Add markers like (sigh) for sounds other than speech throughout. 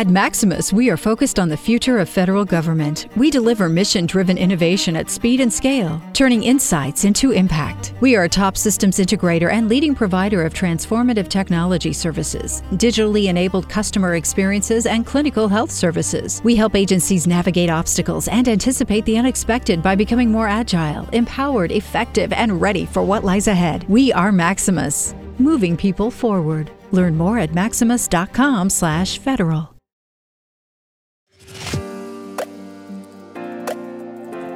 At Maximus, we are focused on the future of federal government. We deliver mission driven innovation at speed and scale, turning insights into impact. We are a top systems integrator and leading provider of transformative technology services, digitally enabled customer experiences, and clinical health services. We help agencies navigate obstacles and anticipate the unexpected by becoming more agile, empowered, effective, and ready for what lies ahead. We are Maximus, moving people forward. Learn more at maximus.com/federal.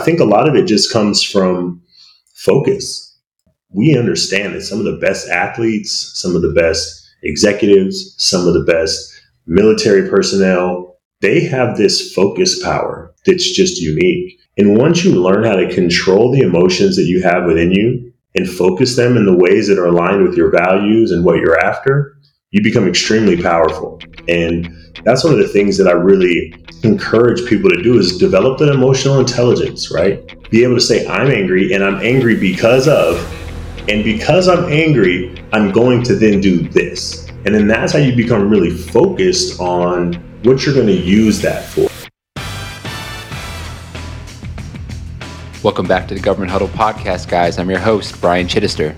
Think a lot of it just comes from focus. We understand that some of the best athletes, some of the best executives, some of the best military personnel, they have this focus power that's just unique. And once you learn how to control the emotions that you have within you and focus them in the ways that are aligned with your values and what you're after, you become extremely powerful. And that's one of the things that I really encourage people to do is develop that emotional intelligence, right? Be able to say, I'm angry and I'm angry because of, and because I'm angry, I'm going to then do this. And then that's how you become really focused on what you're going to use that for. Welcome back to the Government Huddle podcast, guys. I'm your host, Brian Chittister.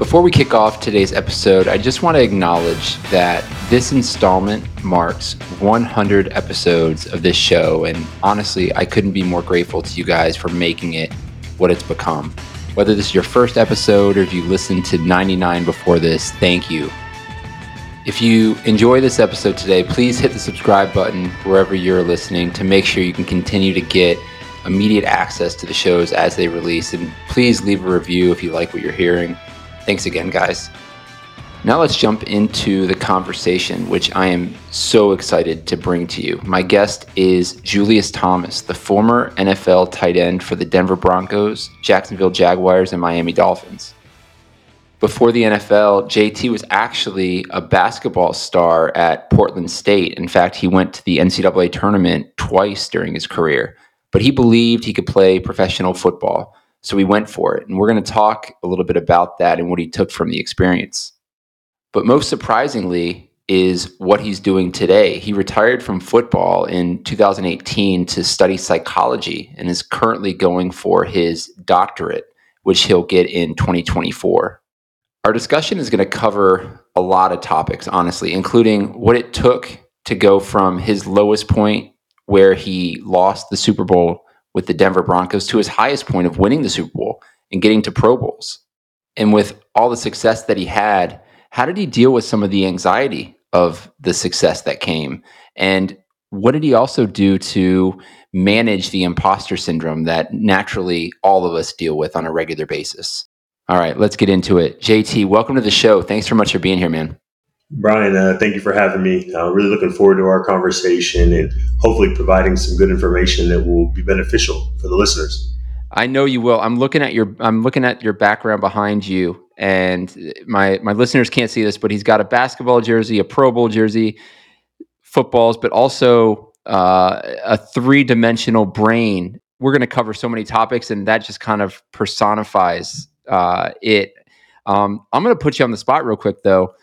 Before we kick off today's episode, I just want to acknowledge that this installment marks 100 episodes of this show. And honestly, I couldn't be more grateful to you guys for making it what it's become. Whether this is your first episode or if you listened to 99 before this, thank you. If you enjoy this episode today, please hit the subscribe button wherever you're listening to make sure you can continue to get immediate access to the shows as they release. And please leave a review if you like what you're hearing. Thanks again, guys. Now let's jump into the conversation, which I am so excited to bring to you. My guest is Julius Thomas, the former NFL tight end for the Denver Broncos, Jacksonville Jaguars, and Miami Dolphins. Before the NFL, JT was actually a basketball star at Portland State. In fact, he went to the NCAA tournament twice during his career, but he believed he could play professional football. So we went for it. And we're going to talk a little bit about that and what he took from the experience. But most surprisingly is what he's doing today. He retired from football in 2018 to study psychology and is currently going for his doctorate, which he'll get in 2024. Our discussion is going to cover a lot of topics, honestly, including what it took to go from his lowest point where he lost the Super Bowl with the Denver Broncos to his highest point of winning the Super Bowl and getting to Pro Bowls. And with all the success that he had, how did he deal with some of the anxiety of the success that came? And what did he also do to manage the imposter syndrome that naturally all of us deal with on a regular basis? All right, let's get into it. JT, welcome to the show. Thanks so much for being here, man. Brian, uh, thank you for having me. I'm really looking forward to our conversation and hopefully providing some good information that will be beneficial for the listeners. I know you will. I'm looking at your I'm looking at your background behind you, and my my listeners can't see this, but he's got a basketball jersey, a Pro Bowl jersey, footballs, but also uh, a three dimensional brain. We're going to cover so many topics, and that just kind of personifies uh, it. Um, I'm going to put you on the spot real quick, though.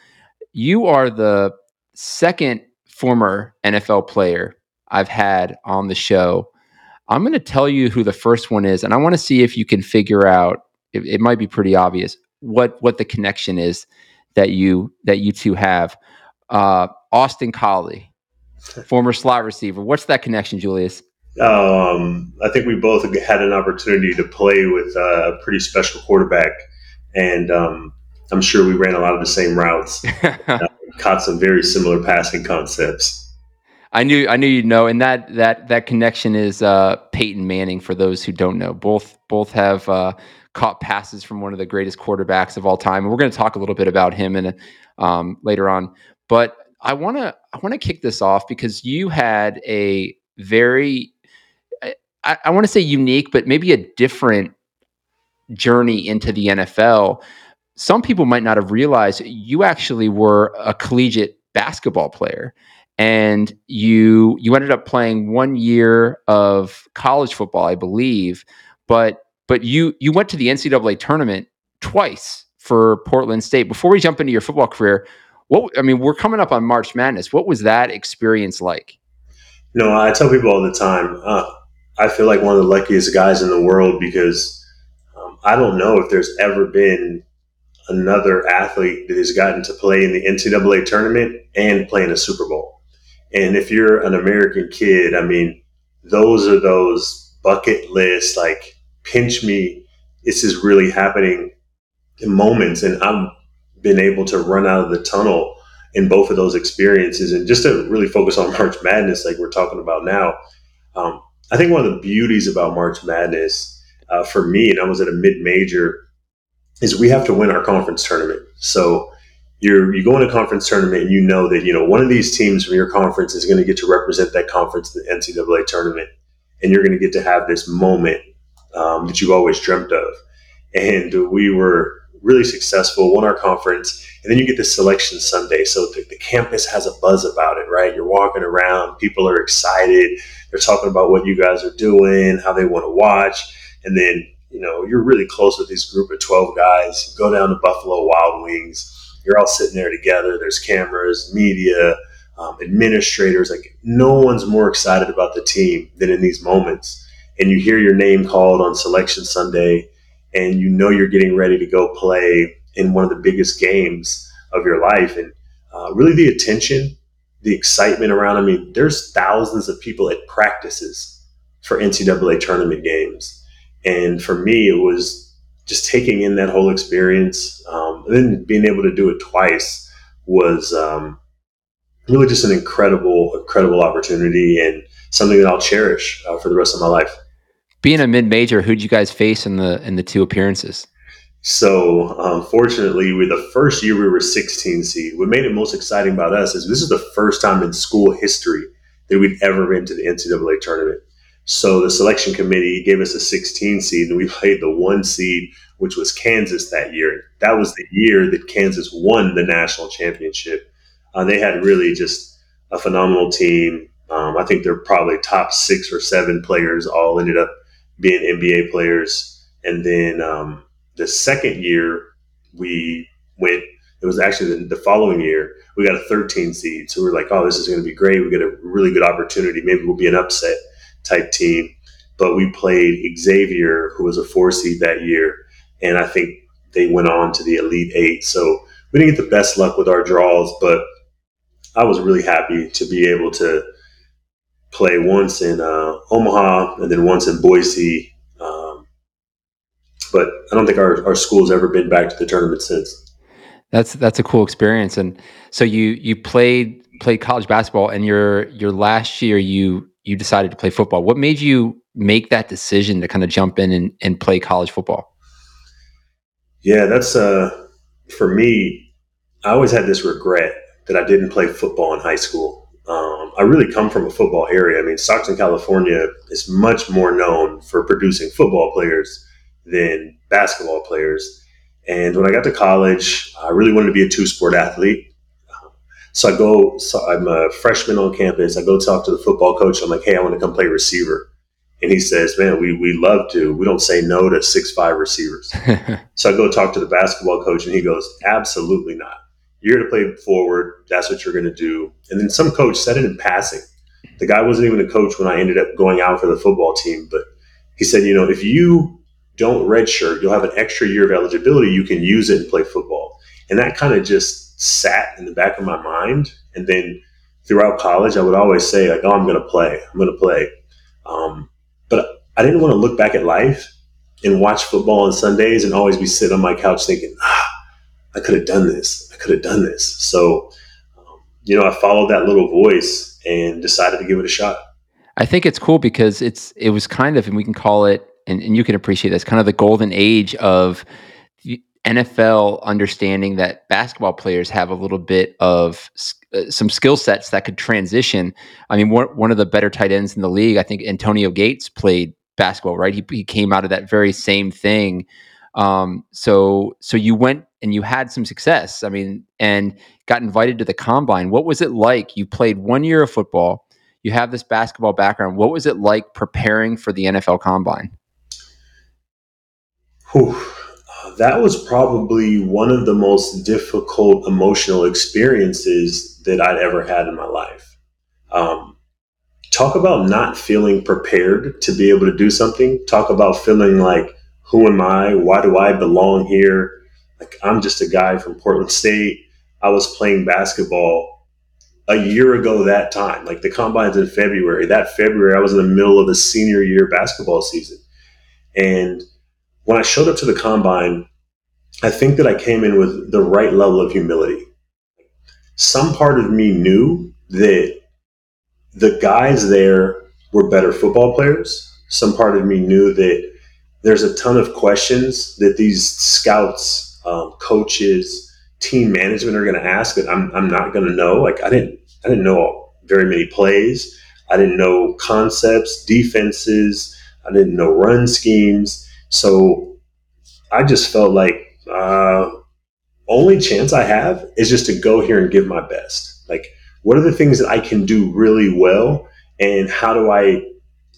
You are the second former NFL player I've had on the show. I'm going to tell you who the first one is, and I want to see if you can figure out. It, it might be pretty obvious what what the connection is that you that you two have. Uh, Austin Collie, (laughs) former slot receiver. What's that connection, Julius? Um, I think we both had an opportunity to play with a pretty special quarterback, and um, I'm sure we ran a lot of the same routes, (laughs) uh, caught some very similar passing concepts. I knew I knew you'd know, and that that that connection is uh, Peyton Manning. For those who don't know, both both have uh, caught passes from one of the greatest quarterbacks of all time, and we're going to talk a little bit about him in um, later on. But I want to I want to kick this off because you had a very I, I want to say unique, but maybe a different journey into the NFL. Some people might not have realized you actually were a collegiate basketball player and you you ended up playing one year of college football, I believe, but but you you went to the NCAA tournament twice for Portland State. Before we jump into your football career, what I mean, we're coming up on March Madness. What was that experience like? no, I tell people all the time. Uh, I feel like one of the luckiest guys in the world because um, I don't know if there's ever been another athlete that has gotten to play in the NCAA tournament and play in a Super Bowl. And if you're an American kid, I mean, those are those bucket list, like pinch me. This is really happening moments. And I've been able to run out of the tunnel in both of those experiences. And just to really focus on (laughs) March Madness, like we're talking about now, um, I think one of the beauties about March Madness uh, for me, and I was at a mid major, is we have to win our conference tournament. So you're you go in a conference tournament and you know that you know one of these teams from your conference is going to get to represent that conference in the NCAA tournament, and you're going to get to have this moment um, that you've always dreamt of. And we were really successful, won our conference, and then you get this selection Sunday. So the, the campus has a buzz about it, right? You're walking around, people are excited, they're talking about what you guys are doing, how they want to watch, and then you know you're really close with this group of 12 guys. You go down to Buffalo Wild Wings you're all sitting there together. There's cameras, media, um, administrators. Like no one's more excited about the team than in these moments. And you hear your name called on selection Sunday, and you know you're getting ready to go play in one of the biggest games of your life. And uh, really, the attention, the excitement around. I mean, there's thousands of people at practices for NCAA tournament games. And for me, it was just taking in that whole experience, um, and then being able to do it twice was um, really just an incredible, incredible opportunity and something that I'll cherish uh, for the rest of my life. Being a mid-major, who'd you guys face in the in the two appearances? So, um, fortunately, we the first year we were 16 seed. What made it most exciting about us is this is the first time in school history that we'd ever been to the NCAA tournament. So the selection committee gave us a 16 seed, and we played the one seed, which was Kansas that year. That was the year that Kansas won the national championship. Uh, they had really just a phenomenal team. Um, I think they're probably top six or seven players all ended up being NBA players. And then um, the second year we went, it was actually the, the, following year, we got a 13 seed. So we are like, oh, this is going to be great. We get a really good opportunity. Maybe we'll be an upset type team. But we played Xavier, who was a four seed that year, and I think they went on to the Elite Eight. So we didn't get the best luck with our draws, but I was really happy to be able to play once in uh, Omaha and then once in Boise. Um, but I don't think our, our school's ever been back to the tournament since. That's that's a cool experience. And so you you played played college basketball, and your your last year you you decided to play football. What made you make that decision to kind of jump in and, and play college football? Yeah, that's uh, for me. I always had this regret that I didn't play football in high school. Um, I really come from a football area. I mean, Stockton, California is much more known for producing football players than basketball players. And when I got to college, I really wanted to be a two sport athlete. So I go, so I'm a freshman on campus. I go talk to the football coach. I'm like, hey, I want to come play receiver. And he says, man, we, we love to. We don't say no to six five receivers. (laughs) so I go talk to the basketball coach, and he goes, absolutely not. You're going to play forward. That's what you're going to do. And then some coach said it in passing. The guy wasn't even a coach when I ended up going out for the football team, but he said, you know, if you don't redshirt, you'll have an extra year of eligibility. You can use it and play football. And that kind of just sat in the back of my mind. And then throughout college, I would always say, like, oh, I'm going to play. I'm going to play. Um, but I didn't want to look back at life and watch football on Sundays and always be sitting on my couch thinking, ah, I could have done this. I could have done this. So, um, you know, I followed that little voice and decided to give it a shot. I think it's cool because it's it was kind of, and we can call it, and, and you can appreciate this, kind of the golden age of NFL understanding that basketball players have a little bit of uh, some skill sets that could transition. I mean, one, one of the better tight ends in the league, I think Antonio Gates played basketball, right? He, he came out of that very same thing. Um, so so you went and you had some success. I mean, and got invited to the combine. What was it like? You played one year of football. You have this basketball background. What was it like preparing for the NFL combine? That was probably one of the most difficult emotional experiences that I'd ever had in my life. Um, talk about not feeling prepared to be able to do something. Talk about feeling like, who am I? Why do I belong here? Like, I'm just a guy from Portland State. I was playing basketball a year ago that time. Like, the combine's in February. That February, I was in the middle of a senior year basketball season. And when I showed up to the combine, I think that I came in with the right level of humility. Some part of me knew that the guys there were better football players. Some part of me knew that there's a ton of questions that these scouts, um, coaches, team management are going to ask that I'm, I'm not going to know. Like I didn't I didn't know very many plays. I didn't know concepts, defenses. I didn't know run schemes. So I just felt like uh, only chance I have is just to go here and give my best. Like, what are the things that I can do really well, and how do I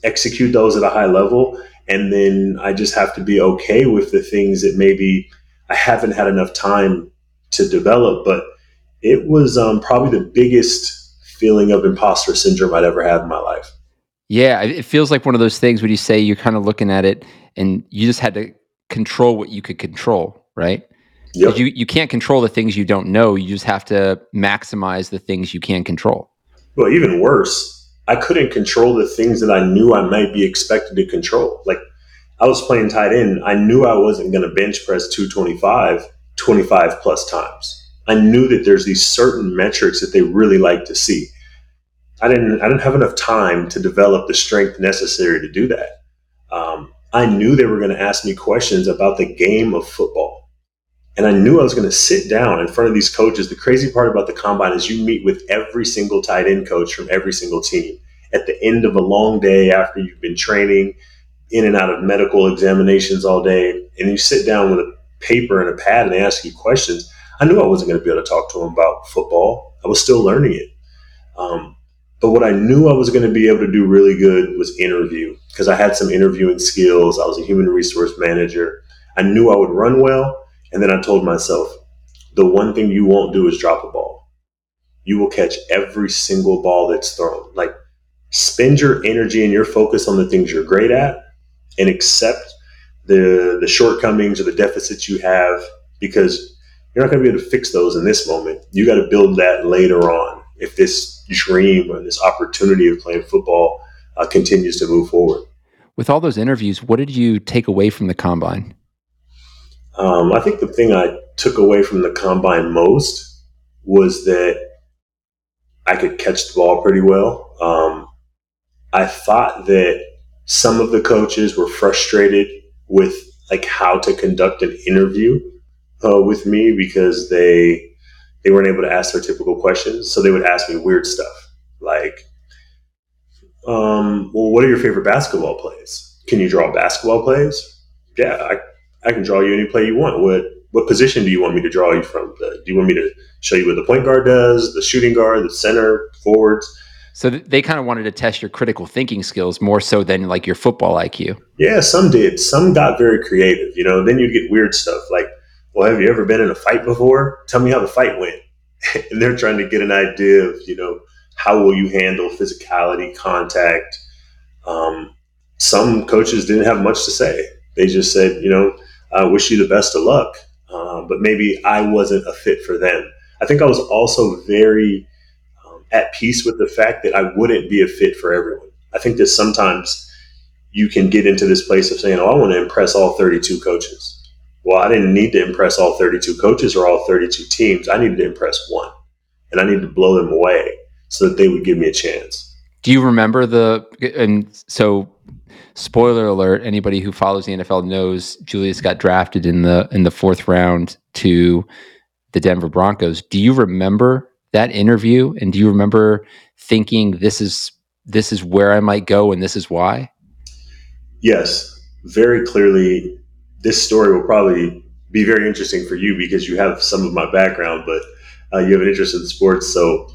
execute those at a high level? And then I just have to be okay with the things that maybe I haven't had enough time to develop. But it was um, probably the biggest feeling of imposter syndrome I'd ever had in my life. Yeah, it feels like one of those things when you say you're kind of looking at it and you just had to control what you could control, right? Yep. You you can't control the things you don't know. You just have to maximize the things you can control. Well, even worse, I couldn't control the things that I knew I might be expected to control. Like I was playing tight end, I knew I wasn't going to bench press 225 25 plus times. I knew that there's these certain metrics that they really like to see. I didn't I didn't have enough time to develop the strength necessary to do that. Um, I knew they were going to ask me questions about the game of football. And I knew I was going to sit down in front of these coaches. The crazy part about the combine is you meet with every single tight end coach from every single team at the end of a long day after you've been training in and out of medical examinations all day. And you sit down with a paper and a pad and they ask you questions. I knew I wasn't going to be able to talk to them about football. I was still learning it. Um, but what I knew I was going to be able to do really good was interview because I had some interviewing skills. I was a human resource manager. I knew I would run well. And then I told myself, the one thing you won't do is drop a ball. You will catch every single ball that's thrown. Like, spend your energy and your focus on the things you're great at and accept the, the shortcomings or the deficits you have because you're not going to be able to fix those in this moment. You got to build that later on if this dream or this opportunity of playing football uh, continues to move forward. With all those interviews, what did you take away from the combine? Um, I think the thing I took away from the combine most was that I could catch the ball pretty well. Um, I thought that some of the coaches were frustrated with like how to conduct an interview uh, with me because they they weren't able to ask their typical questions. So they would ask me weird stuff like, um, well, what are your favorite basketball plays? Can you draw basketball plays? Yeah, I, I can draw you any play you want. What what position do you want me to draw you from? do you want me to show you what the point guard does, the shooting guard, the center, forwards? So they kind of wanted to test your critical thinking skills more so than like your football IQ. Yeah, some did. Some got very creative. You know, then you'd get weird stuff like, well, have you ever been in a fight before? Tell me how the fight went. (laughs) and they're trying to get an idea of, you know, how will you handle physicality, contact. Um, some coaches didn't have much to say. They just said, you know, I wish you the best of luck. Uh, but maybe I wasn't a fit for them. I think I was also very um, at peace with the fact that I wouldn't be a fit for everyone. I think that sometimes you can get into this place of saying, oh, I want to impress all 32 coaches well, I didn't need to impress all 32 coaches or all 32 teams. I needed to impress one, and I needed to blow them away so that they would give me a chance. Do you remember the? And so spoiler alert: anybody who follows the NFL knows Julius got drafted in the in the fourth round to the Denver Broncos. Do you remember that interview? And do you remember thinking this is this is where I might go and this is why? Yes, very clearly. This story will probably be very interesting for you because you have some of my background, but uh, you have an interest in sports. So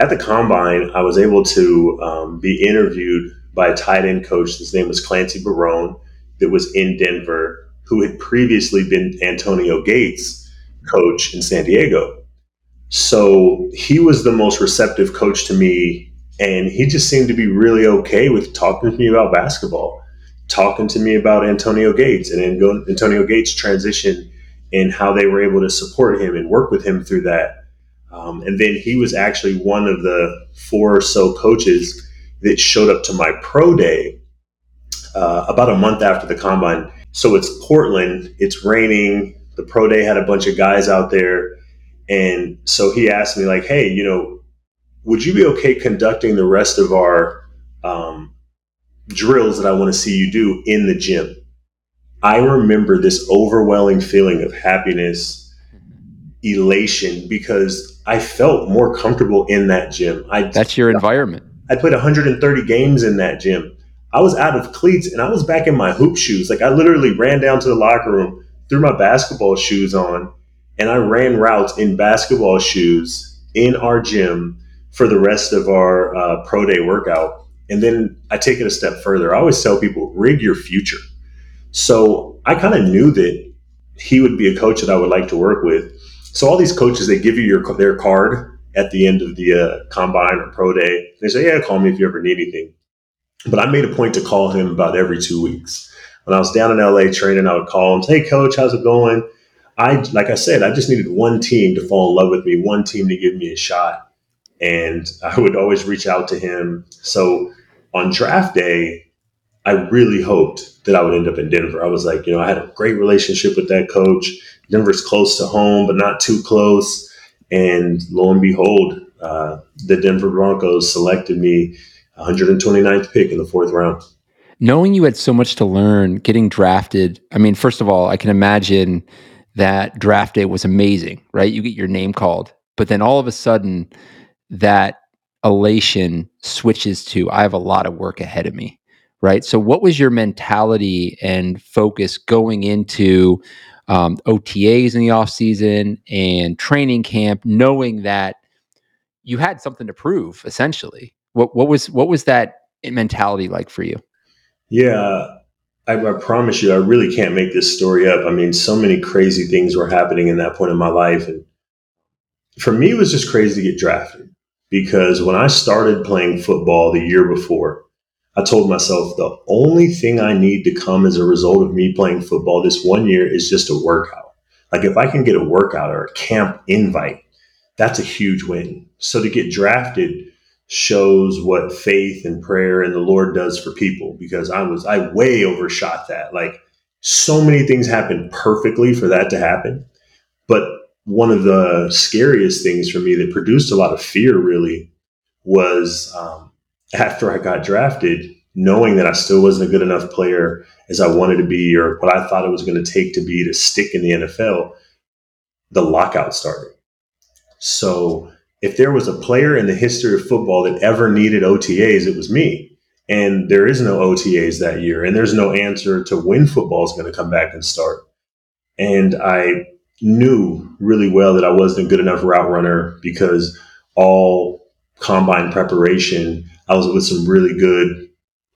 at the combine, I was able to um, be interviewed by a tight end coach. His name was Clancy Barone, that was in Denver, who had previously been Antonio Gates' coach in San Diego. So he was the most receptive coach to me, and he just seemed to be really okay with talking to me about basketball, talking to me about Antonio Gates and Antonio Gates' transition and how they were able to support him and work with him through that. Um, and then he was actually one of the four or so coaches that showed up to my pro day uh, about a month after the combine. So it's Portland, it's raining. The pro day had a bunch of guys out there. And so he asked me, like, hey, you know, would you be okay conducting the rest of our um, drills that I want to see you do in the gym? I remember this overwhelming feeling of happiness, elation, because I felt more comfortable in that gym. I, That's your environment. I played 130 games in that gym. I was out of cleats and I was back in my hoop shoes. Like I literally ran down to the locker room, threw my basketball shoes on, and I ran routes in basketball shoes in our gym for the rest of our uh, pro day workout. And then I take it a step further. I always tell people, rig your future. So I kind of knew that he would be a coach that I would like to work with. So all these coaches, they give you your their card at the end of the uh, combine or pro day. They say, "Yeah, call me if you ever need anything." But I made a point to call him about every two weeks. When I was down in LA training, I would call him, "Hey, coach, how's it going?" I, like I said, I just needed one team to fall in love with me, one team to give me a shot, and I would always reach out to him. So on draft day, I really hoped that I would end up in Denver. I was like, you know, I had a great relationship with that coach. Denver's close to home, but not too close. And lo and behold, uh, the Denver Broncos selected me 129th pick in the fourth round. Knowing you had so much to learn, getting drafted, I mean, first of all, I can imagine that draft day was amazing, right? You get your name called, but then all of a sudden, that elation switches to I have a lot of work ahead of me, right? So, what was your mentality and focus going into um, OTAs in the off season and training camp, knowing that you had something to prove. Essentially, what what was what was that mentality like for you? Yeah, I, I, promise you, I really can't make this story up. I mean, so many crazy things were happening in that point in my life, and for me, it was just crazy to get drafted because when I started playing football the year before, I told myself the only thing I need to come as a result of me playing football this one year is just a workout. Like if I can get a workout or a camp invite, that's a huge win. So to get drafted shows what faith and prayer and the Lord does for people because I was I way overshot that. Like so many things happened perfectly for that to happen. But one of the scariest things for me that produced a lot of fear really was um, after I got drafted, knowing that I still wasn't a good enough player as I wanted to be or what I thought it was going to take to be to stick in the NFL, the lockout started. So if there was a player in the history of football that ever needed OTAs, it was me. And there is no OTAs that year, and there's no answer to when football is going to come back and start. And I knew really well that I wasn't a good enough route runner because all combine preparation I was with some really good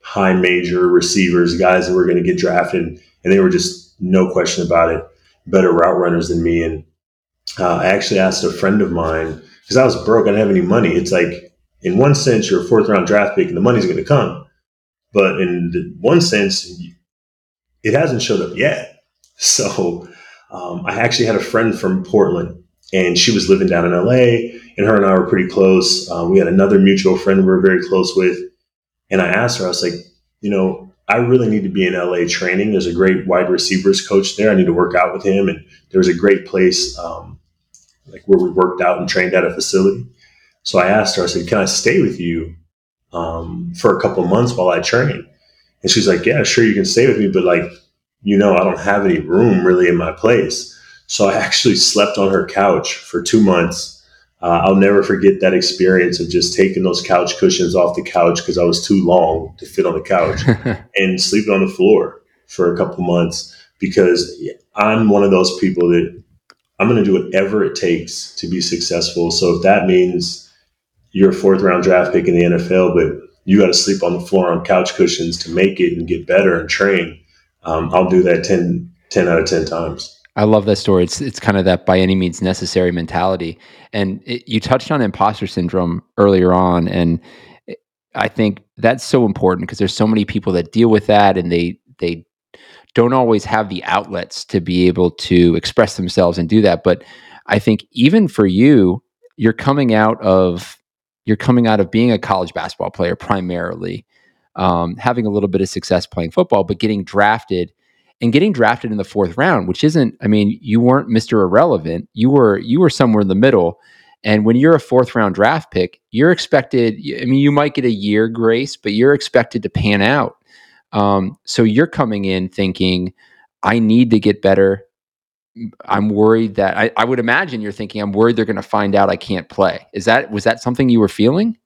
high major receivers, guys that were going to get drafted, and they were just no question about it, better route runners than me. And uh, I actually asked a friend of mine because I was broke, I didn't have any money. It's like, in one sense, you're a fourth round draft pick and the money's going to come. But in one sense, it hasn't showed up yet. (laughs) So um, I actually had a friend from Portland and she was living down in LA and her and I were pretty close. Uh, we had another mutual friend we were very close with. And I asked her, I was like, you know, I really need to be in LA training. There's a great wide receivers coach there. I need to work out with him. And there was a great place um, like where we worked out and trained at a facility. So I asked her, I said, can I stay with you um, for a couple months while I train? And she's like, yeah, sure, you can stay with me, but like, you know, I don't have any room really in my place. So I actually slept on her couch for two months. Uh, I'll never forget that experience of just taking those couch cushions off the couch because I was too long to fit on the couch (laughs) and sleeping on the floor for a couple months because I'm one of those people that I'm going to do whatever it takes to be successful. So if that means you're a fourth round draft pick in the NFL, but you got to sleep on the floor on couch cushions to make it and get better and train, um, I'll do that 10, 10 out of 10 times. I love that story. It's it's kind of that by any means necessary mentality. And it, you touched on imposter syndrome earlier on, and I think that's so important because there's so many people that deal with that, and they they don't always have the outlets to be able to express themselves and do that. But I think even for you, you're coming out of you're coming out of being a college basketball player primarily, um, having a little bit of success playing football, but getting drafted and getting drafted in the fourth round, which isn't. I mean, you weren't Mr. Irrelevant. You were you were somewhere in the middle. And when you're a fourth round draft pick, you're expected. I mean, you might get a year grace, but you're expected to pan out um, so you're coming in thinking, I need to get better. I'm worried that I, I would imagine you're thinking, I'm worried they're going to find out I can't play. Is that was that something you were feeling?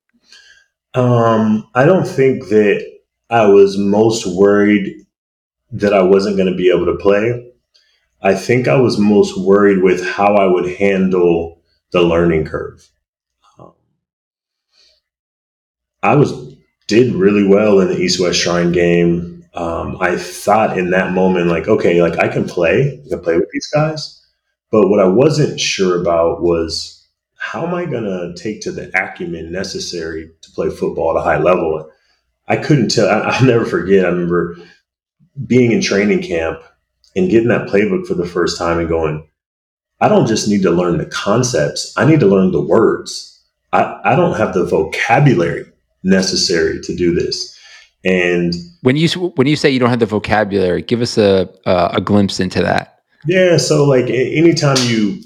Um, I don't think that I was most worried that I wasn't going to be able to play. I think I was most worried with how I would handle the learning curve. Um, I was did really well in the East West Shrine game. Um, I thought in that moment, like, okay, like I can play, I can play with these guys. But what I wasn't sure about was how am I going to take to the acumen necessary to play football at a high level? I couldn't tell. I, will never forget. I remember being in training camp and getting that playbook for the first time and going, I don't just need to learn the concepts. I need to learn the words. I, I don't have the vocabulary necessary to do this. And when you when you say you don't have the vocabulary, give us a a, a glimpse into that. Yeah, so like anytime you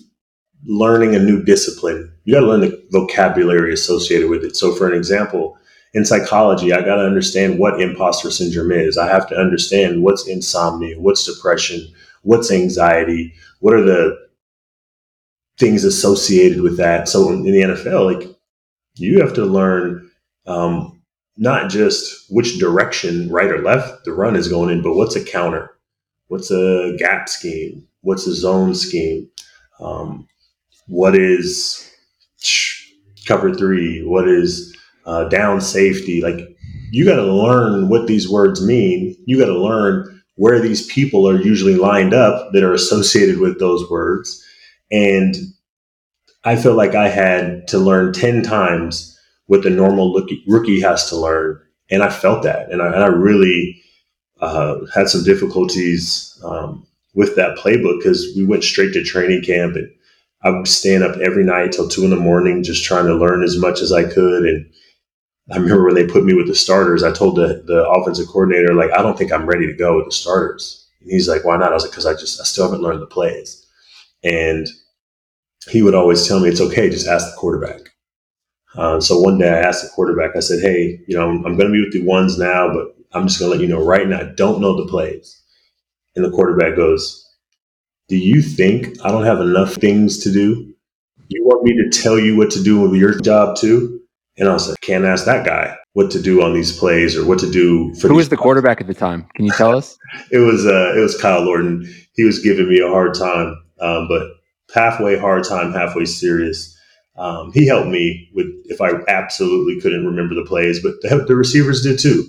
learning a new discipline, you got to learn the vocabulary associated with it. So, for an example, in psychology, I got to understand what imposter syndrome is. I have to understand what's insomnia, what's depression, what's anxiety, what are the things associated with that. So, in the NFL, like you have to learn um, not just which direction, right or left, the run is going in, but what's a counter? What's a gap scheme? What's a zone scheme? Um, what is cover three? What is uh, down safety? Like you got to learn what these words mean. You got to learn where these people are usually lined up that are associated with those words. And I feel like I had to learn 10 times what the normal rookie, has to learn. And I felt that. And I, and I really uh, had some difficulties um, with that playbook because we went straight to training camp and I was staying up every night till two in the morning, just trying to learn as much as I could. And I remember when they put me with the starters, I told the, the offensive coordinator, like, I don't think I'm ready to go with the starters. And he's like, why not? I was like, because I just, I still haven't learned the plays. And he would always tell me, it's okay, just ask the quarterback. Uh, so one day I asked the quarterback, I said, Hey, you know, I'm, I'm going to be with the ones now, but I'm just going to let you know right now, I don't know the plays. And the quarterback goes, Do you think I don't have enough things to do? You want me to tell you what to do with your job too? And I was like, Can't ask that guy what to do on these plays or what to do for Who was the plays. quarterback at the time? Can you tell us? (laughs) it was uh, it was Kyle Orton. He was giving me a hard time, um, but halfway hard time, halfway serious. Um, he helped me with if I absolutely couldn't remember the plays, but the, the receivers did too.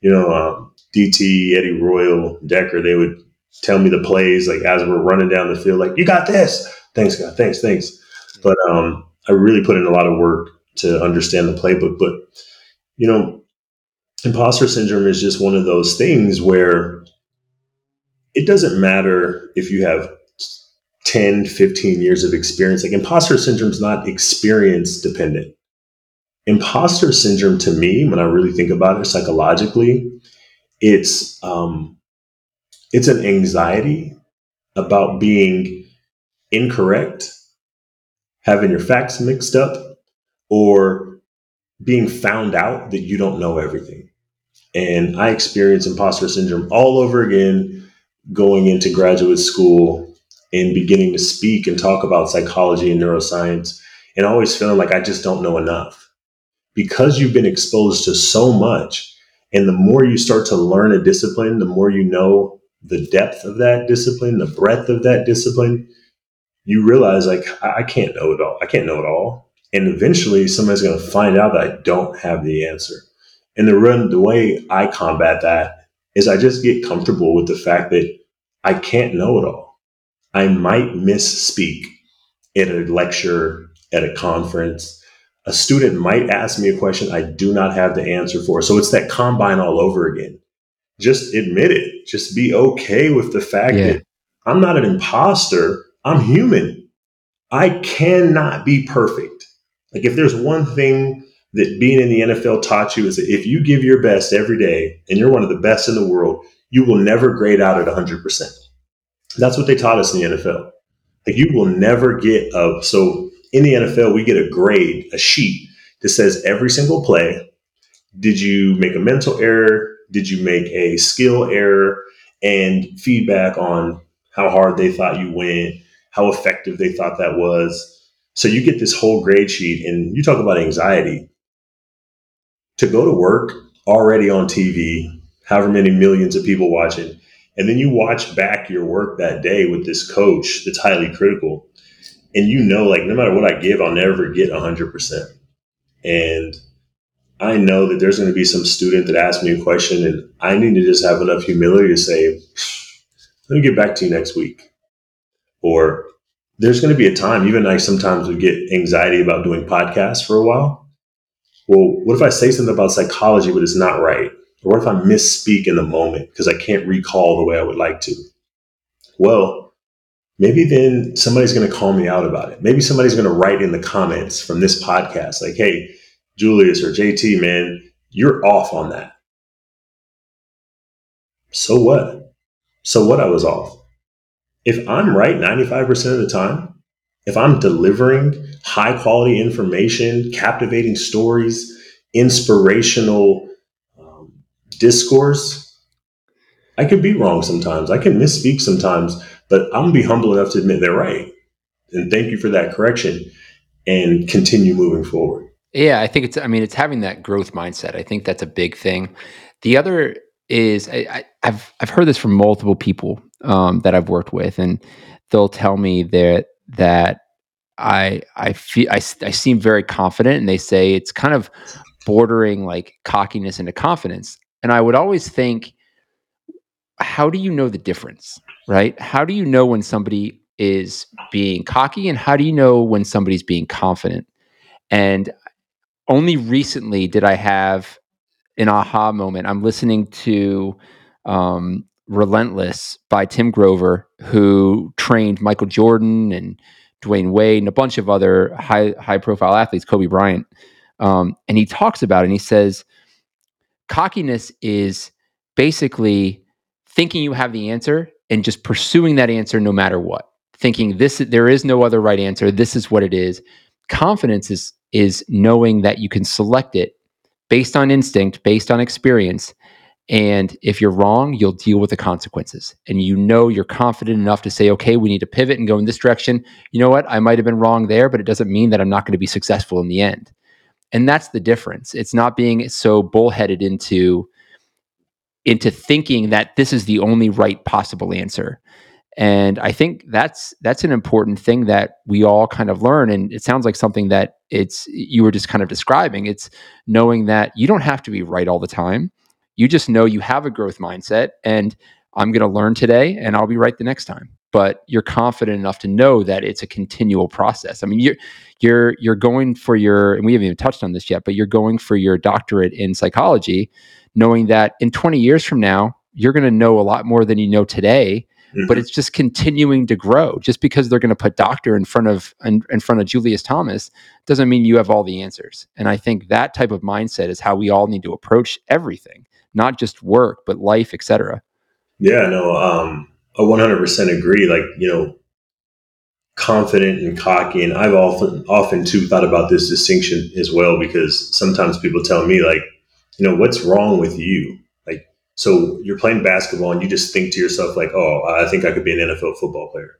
You know, um, DT, Eddie Royal, Decker, they would tell me the plays like as we're running down the field, like you got this. Thanks, God. Thanks, thanks. But um, I really put in a lot of work to understand the playbook. But you know, imposter syndrome is just one of those things where it doesn't matter if you have 10, 15 years of experience. Like imposter syndrome is not experience dependent. Imposter syndrome to me, when I really think about it psychologically, it's um, it's an anxiety about being incorrect, having your facts mixed up, or being found out that you don't know everything. And I experienced imposter syndrome all over again going into graduate school and beginning to speak and talk about psychology and neuroscience and always feeling like I just don't know enough. Because you've been exposed to so much, and the more you start to learn a discipline, the more you know the depth of that discipline, the breadth of that discipline, you realize like I, can't know it all. I can't know it all. And eventually somebody's gonna find out that I don't have the answer. And the run the way I combat that is I just get comfortable with the fact that I can't know it all. I might misspeak at a lecture, at a conference. A student might ask me a question I do not have the answer for. So it's that combine all over again. Just admit it. Just be okay with the fact yeah. that I'm not an imposter. I'm human. I cannot be perfect. Like if there's one thing that being in the NFL taught you is that if you give your best every day and you're one of the best in the world, you will never grade out at 100%. That's what they taught us in the NFL. Like you will never get a so in the NFL we get a grade, a sheet that says every single play. Did you make a mental error? Did you make a skill error? And feedback on how hard they thought you went, how effective they thought that was. So you get this whole grade sheet, and you talk about anxiety. To go to work already on TV, however many millions of people watching, and then you watch back your work that day with this coach that's highly critical. And you know, like, no matter what I give, I'll never get 100%. And I know that there's going to be some student that asks me a question, and I need to just have enough humility to say, let me get back to you next week. Or there's going to be a time, even I sometimes would get anxiety about doing podcasts for a while. Well, what if I say something about psychology, but it's not right? Or what if I misspeak in the moment because I can't recall the way I would like to? Well, maybe then somebody's going to call me out about it. Maybe somebody's going to write in the comments from this podcast, like, hey, Julius or JT, man, you're off on that. So what? So what I was off. If I'm right 95% of the time, if I'm delivering high quality information, captivating stories, inspirational um, discourse, I could be wrong sometimes. I can misspeak sometimes, but I'm gonna be humble enough to admit they're right. And thank you for that correction and continue moving forward. Yeah, I think it's I mean it's having that growth mindset. I think that's a big thing. The other is I, have I've heard this from multiple people um, that I've worked with, and they'll tell me that that I I feel I, I seem very confident, and they say it's kind of bordering like cockiness into confidence. And I would always think, how do you know the difference, right? How do you know when somebody is being cocky and how do you know when somebody's being confident? And only recently did I have an aha moment. I'm listening to um, Relentless by Tim Grover, who trained Michael Jordan and Dwyane Wade and a bunch of other high high profile athletes, Kobe Bryant. Um, and he talks about it and he says, Cockiness is basically thinking you have the answer and just pursuing that answer no matter what. Thinking this there is no other right answer, this is what it is. Confidence is is knowing that you can select it based on instinct, based on experience, and if you're wrong, you'll deal with the consequences. And you know you're confident enough to say, okay, we need to pivot and go in this direction. You know what? I might have been wrong there, but it doesn't mean that I'm not going to be successful in the end. And that's the difference. It's not being so bullheaded into into thinking that this is the only right possible answer. And I think that's that's an important thing that we all kind of learn. And it sounds like something that it's you were just kind of describing. It's knowing that you don't have to be right all the time. You just know you have a growth mindset and I'm going to learn today and I'll be right the next time but you're confident enough to know that it's a continual process. I mean, you're you're you're going for your and we haven't even touched on this yet, but you're going for your doctorate in psychology, knowing that in 20 years from now, you're going to know a lot more than you know today. Mm-hmm. But it's just continuing to grow. Just because they're going to put doctor in front of in, in front of Julius Thomas doesn't mean you have all the answers. And I think that type of mindset is how we all need to approach everything, not just work, but life, etc. Yeah, no, um, I 100% agree. Like, you know, confident and cocky. And I've often, often too thought about this distinction as well, because sometimes people tell me, like, you know, what's wrong with you? So you're playing basketball and you just think to yourself like, "Oh, I think I could be an NFL football player."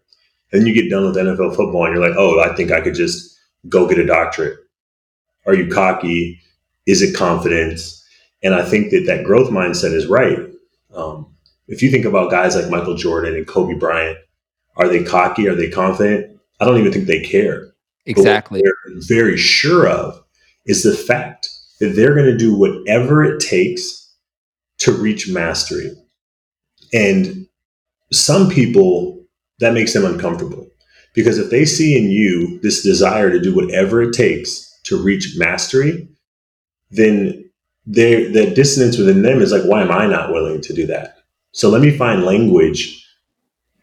And you get done with NFL football and you're like, "Oh, I think I could just go get a doctorate." Are you cocky? Is it confidence? And I think that that growth mindset is right. Um, if you think about guys like Michael Jordan and Kobe Bryant, are they cocky? Are they confident? I don't even think they care. Exactly. they're very sure of is the fact that they're going to do whatever it takes to reach mastery. And some people, that makes them uncomfortable because if they see in you this desire to do whatever it takes to reach mastery, then the dissonance within them is like, why am I not willing to do that? So let me find language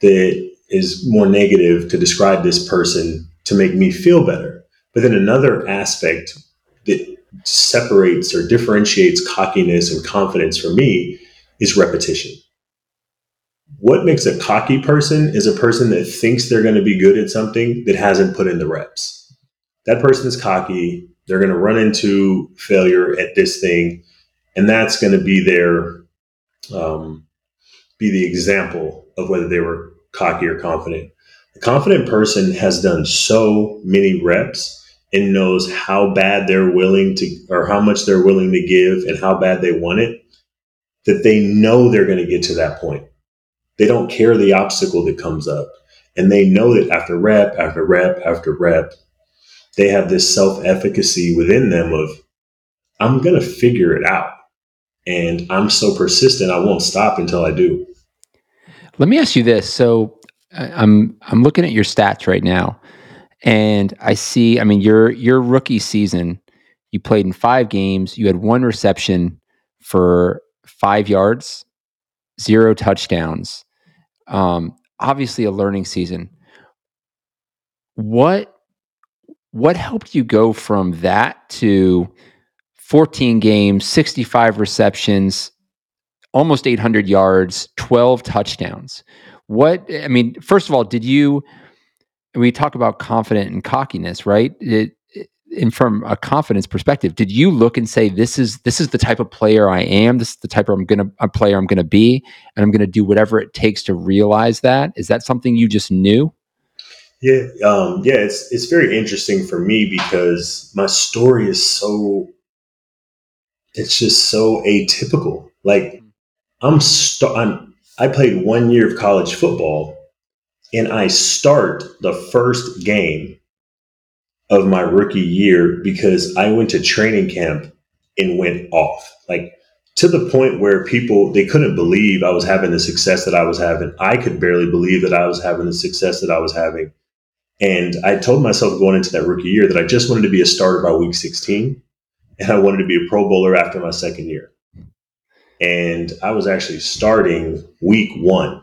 that is more negative to describe this person to make me feel better. But then another aspect that separates or differentiates cockiness and confidence for me is repetition. What makes a cocky person is a person that thinks they're going to be good at something that hasn't put in the reps. That person is cocky. They're going to run into failure at this thing, and that's going to be their um, be the example of whether they were cocky or confident. A confident person has done so many reps and knows how bad they're willing to, or how much they're willing to give and how bad they want it, that they know they're going to get to that point. They don't care the obstacle that comes up. And they know that after rep, after rep, after rep, they have this self efficacy within them of, I'm going to figure it out. And I'm so persistent, I won't stop until I do. Let me ask you this. So I'm I'm looking at your stats right now, and I see. I mean, your your rookie season, you played in five games. You had one reception for five yards, zero touchdowns. Um, obviously, a learning season. What what helped you go from that to 14 games, 65 receptions, almost 800 yards, 12 touchdowns? What I mean, first of all, did you? We talk about confident and cockiness, right? It, and from a confidence perspective, did you look and say, "This is this is the type of player I am. This is the type of I'm gonna a player I'm gonna be, and I'm gonna do whatever it takes to realize that"? Is that something you just knew? Yeah, um, yeah. It's it's very interesting for me because my story is so. It's just so atypical. Like I'm, st- I'm I played one year of college football and I start the first game of my rookie year because I went to training camp and went off. Like to the point where people they couldn't believe I was having the success that I was having. I could barely believe that I was having the success that I was having. And I told myself going into that rookie year that I just wanted to be a starter by week 16 and I wanted to be a pro bowler after my second year and I was actually starting week one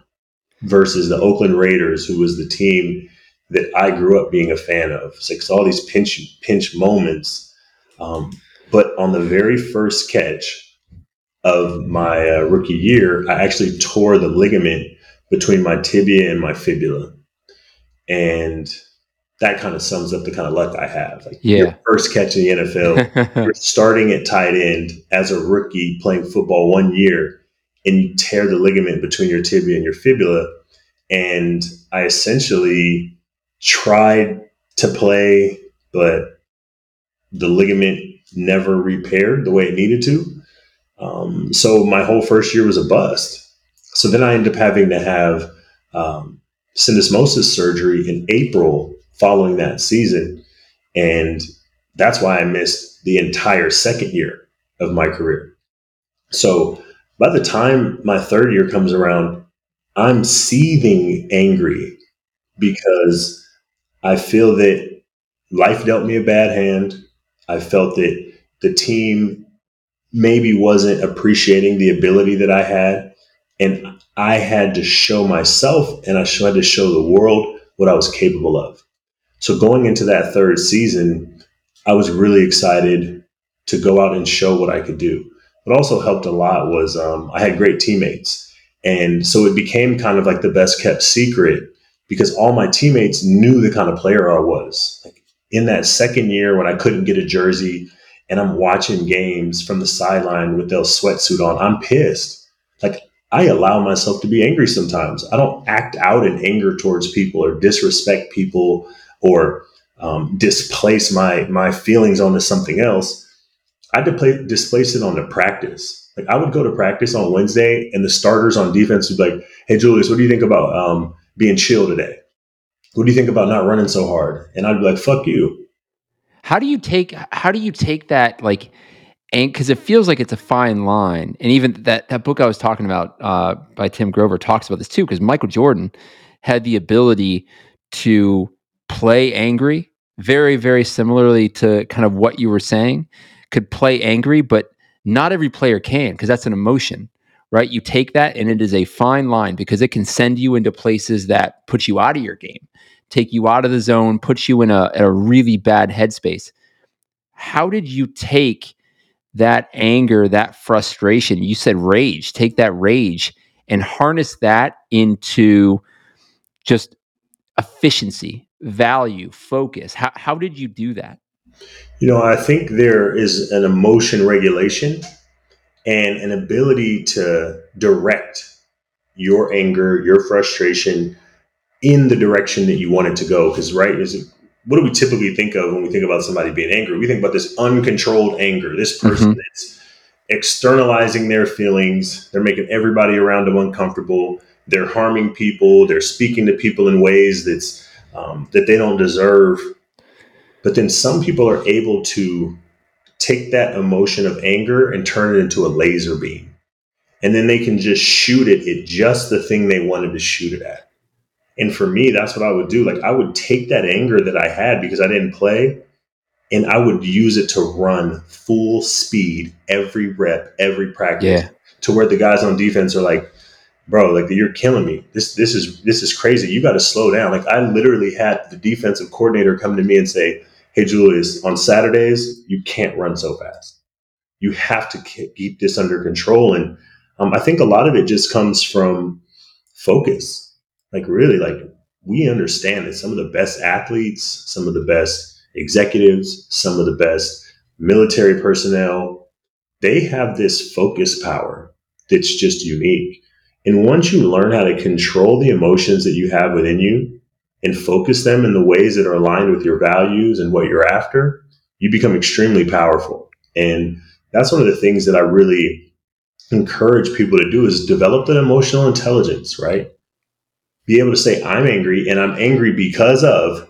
versus the Oakland Raiders, who was the team that I grew up being a fan of. So it's all these pinch pinch moments. Um, but on the very first catch of my uh, rookie year, I actually tore the ligament between my tibia and my fibula, and that kind of sums up the kind of luck I have. Like yeah. your first catch in the NFL, (laughs) you're starting at tight end as a rookie playing football one year, and you tear the ligament between your tibia and your fibula. And I essentially tried to play, but the ligament never repaired the way it needed to. Um, so my whole first year was a bust. So then I ended up having to have um, syndesmosis surgery in April following that season. And that's why I missed the entire second year of my career. So by the time my third year comes around, I'm seething angry because I feel that life dealt me a bad hand. I felt that the team maybe wasn't appreciating the ability that I had. And I had to show myself and I had to show the world what I was capable of. So going into that third season, I was really excited to go out and show what I could do. What also helped a lot was um, I had great teammates. And so it became kind of like the best kept secret because all my teammates knew the kind of player I was. Like in that second year when I couldn't get a jersey and I'm watching games from the sideline with their sweatsuit on, I'm pissed. like I allow myself to be angry sometimes. I don't act out in anger towards people or disrespect people or um, displace my my feelings onto something else. I displace it on the practice. Like I would go to practice on Wednesday, and the starters on defense would be like, "Hey, Julius, what do you think about um, being chill today? What do you think about not running so hard?" And I'd be like, "Fuck you." How do you take How do you take that like? and because it feels like it's a fine line and even that that book i was talking about uh, by tim grover talks about this too because michael jordan had the ability to play angry very very similarly to kind of what you were saying could play angry but not every player can because that's an emotion right you take that and it is a fine line because it can send you into places that put you out of your game take you out of the zone put you in a, a really bad headspace how did you take that anger, that frustration, you said rage, take that rage and harness that into just efficiency, value, focus. How, how did you do that? You know, I think there is an emotion regulation and an ability to direct your anger, your frustration in the direction that you want it to go. Because, right, is what do we typically think of when we think about somebody being angry? We think about this uncontrolled anger, this person mm-hmm. that's externalizing their feelings, they're making everybody around them uncomfortable, they're harming people, they're speaking to people in ways that's um, that they don't deserve. But then some people are able to take that emotion of anger and turn it into a laser beam. And then they can just shoot it at just the thing they wanted to shoot it at. And for me, that's what I would do. Like I would take that anger that I had because I didn't play and I would use it to run full speed every rep, every practice yeah. to where the guys on defense are like, bro, like you're killing me. This this is this is crazy. You got to slow down. Like I literally had the defensive coordinator come to me and say, "Hey Julius, on Saturdays you can't run so fast. You have to keep this under control." And um, I think a lot of it just comes from focus like really like we understand that some of the best athletes, some of the best executives, some of the best military personnel, they have this focus power that's just unique. And once you learn how to control the emotions that you have within you and focus them in the ways that are aligned with your values and what you're after, you become extremely powerful. And that's one of the things that I really encourage people to do is develop that emotional intelligence, right? be able to say, I'm angry and I'm angry because of,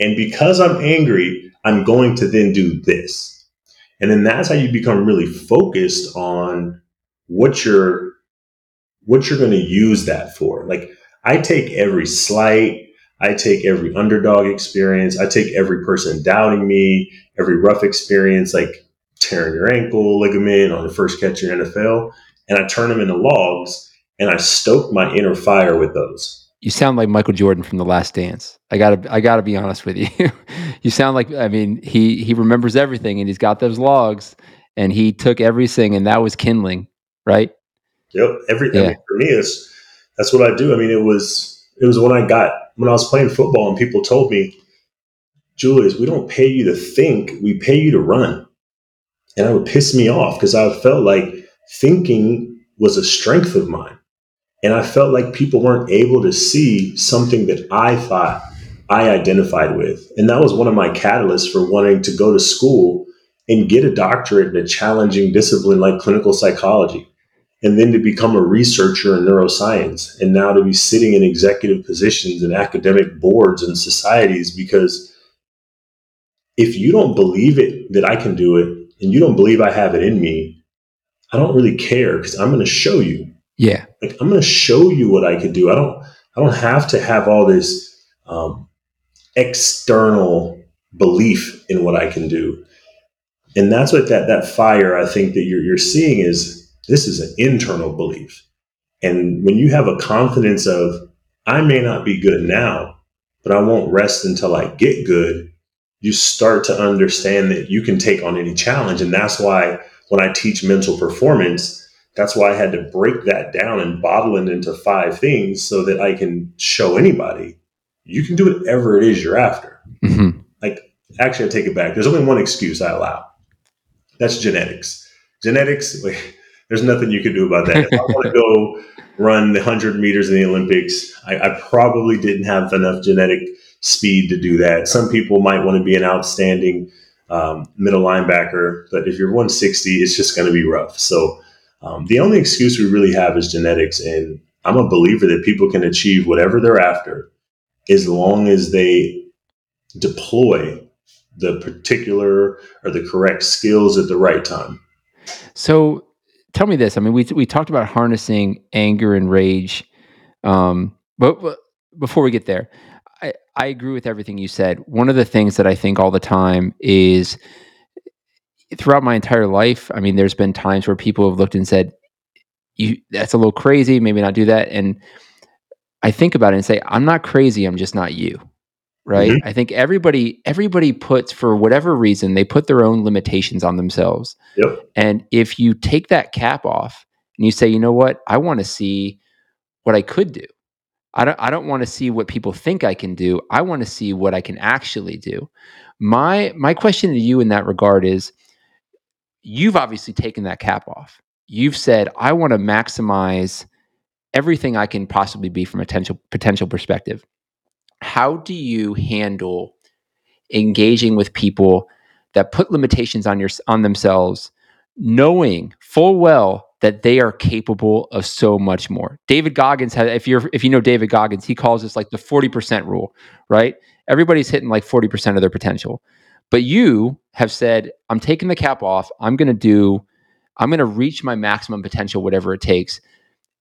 and because I'm angry, I'm going to then do this. And then that's how you become really focused on what you're what you're going to use that for. Like I take every slight, I take every underdog experience, I take every person doubting me, every rough experience like tearing your ankle ligament on the first catch in NFL, and I turn them into logs and I stoke my inner fire with those you sound like Michael Jordan from The Last Dance. I gotta I gotta be honest with you. (laughs) you sound like I mean he he remembers everything and he's got those logs and he took everything and that was kindling, right? Yep. Everything yeah. I mean, for me is that's what I do. I mean it was it was when I got when I was playing football and people told me, Julius, we don't pay you to think, we pay you to run. And it would piss me off because I felt like thinking was a strength of mine. And I felt like people weren't able to see something that I thought I identified with. And that was one of my catalysts for wanting to go to school and get a doctorate in a challenging discipline like clinical psychology. And then to become a researcher in neuroscience. And now to be sitting in executive positions in academic boards and societies because if you don't believe it that I can do it and you don't believe I have it in me, I don't really care because I'm going to show you. Yeah. Like I'm going to show you what I can do. I don't I don't have to have all this um, external belief in what I can do. And that's what that that fire I think that you're you're seeing is this is an internal belief. And when you have a confidence of I may not be good now, but I won't rest until I get good, you start to understand that you can take on any challenge. And that's why when I teach mental performance, that's why I had to break that down and bottle it into five things so that I can show anybody you can do whatever it is you're after. Mm-hmm. Like, actually, I take it back. There's only one excuse I allow. That's genetics. Genetics, (laughs) like, there's nothing you can do about that. If I want to go run the 100 meters in the Olympics, I, I probably didn't have enough genetic speed to do that. Some people might want to be an outstanding um, middle linebacker, but if you're 160, it's just going to be rough. So um, the only excuse we really have is genetics, and I'm a believer that people can achieve whatever they're after as long as they deploy the particular or the correct skills at the right time. So tell me this. I mean, we, we talked about harnessing anger and rage. Um, but, but before we get there, I, I agree with everything you said. One of the things that I think all the time is throughout my entire life, I mean, there's been times where people have looked and said, you that's a little crazy, maybe not do that. And I think about it and say, I'm not crazy, I'm just not you right? Mm-hmm. i think everybody everybody puts for whatever reason they put their own limitations on themselves. Yep. and if you take that cap off and you say you know what? I want to see what i could do. I don't i don't want to see what people think i can do. I want to see what i can actually do. My my question to you in that regard is you've obviously taken that cap off. You've said i want to maximize everything i can possibly be from a potential potential perspective how do you handle engaging with people that put limitations on your on themselves knowing full well that they are capable of so much more. David Goggins had if you're if you know David Goggins, he calls this like the 40% rule, right? Everybody's hitting like 40% of their potential. But you have said, I'm taking the cap off. I'm going to do I'm going to reach my maximum potential whatever it takes.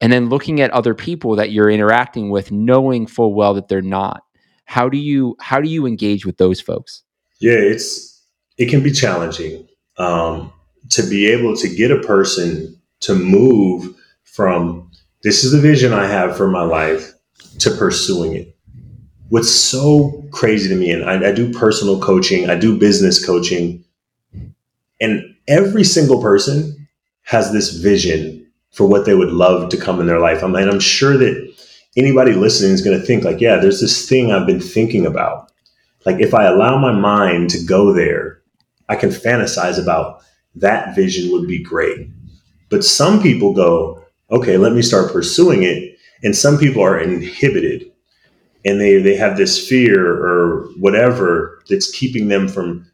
And then looking at other people that you're interacting with knowing full well that they're not how do you how do you engage with those folks? Yeah, it's it can be challenging um, to be able to get a person to move from this is the vision I have for my life to pursuing it. What's so crazy to me, and I, I do personal coaching, I do business coaching, and every single person has this vision for what they would love to come in their life. I and I'm sure that anybody listening is going to think like, yeah, there's this thing I've been thinking about. Like if I allow my mind to go there, I can fantasize about that vision would be great. But some people go, okay, let me start pursuing it. And some people are inhibited and they, they have this fear or whatever that's keeping them from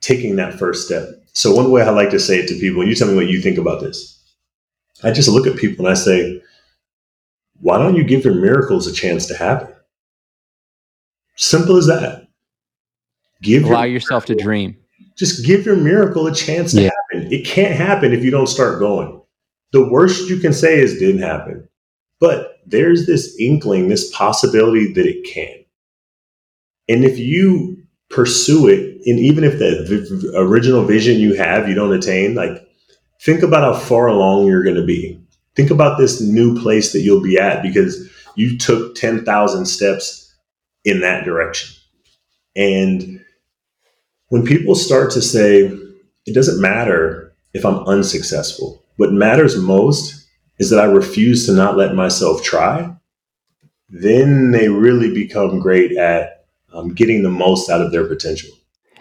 taking that first step. So one way I like to say it to people, and you tell me what you think about this. I just look at people and I say, why don't you give your miracles a chance to happen? Simple as that. Give allow your yourself miracle, to dream. Just give your miracle a chance to yeah. happen. It can't happen if you don't start going. The worst you can say is didn't happen. But there's this inkling, this possibility that it can. And if you pursue it, and even if the v- original vision you have you don't attain, like think about how far along you're going to be think about this new place that you'll be at because you took 10,000 steps in that direction. And when people start to say, it doesn't matter if I'm unsuccessful, what matters most is that I refuse to not let myself try, then they really become great at um, getting the most out of their potential.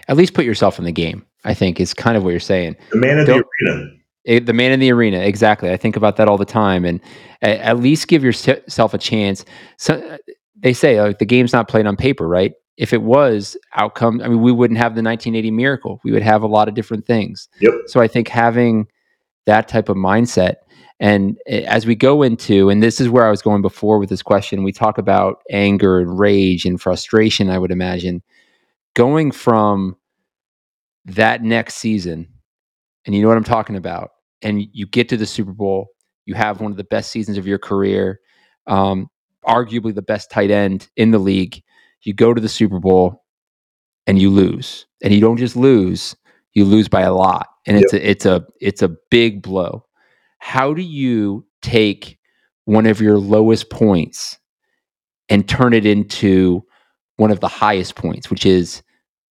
At least put yourself in the game, I think, is kind of what you're saying. The man of Don't, the arena. It, the man in the arena, exactly. I think about that all the time, and at, at least give yourself a chance. So uh, they say like the game's not played on paper, right? If it was outcome, I mean, we wouldn't have the 1980 miracle. We would have a lot of different things. Yep. So I think having that type of mindset, and eh, as we go into, and this is where I was going before with this question, we talk about anger and rage and frustration. I would imagine going from that next season and you know what I'm talking about, and you get to the Super Bowl, you have one of the best seasons of your career, um, arguably the best tight end in the league. You go to the Super Bowl and you lose, and you don't just lose, you lose by a lot, and yep. it's a it's a it's a big blow. How do you take one of your lowest points and turn it into one of the highest points, which is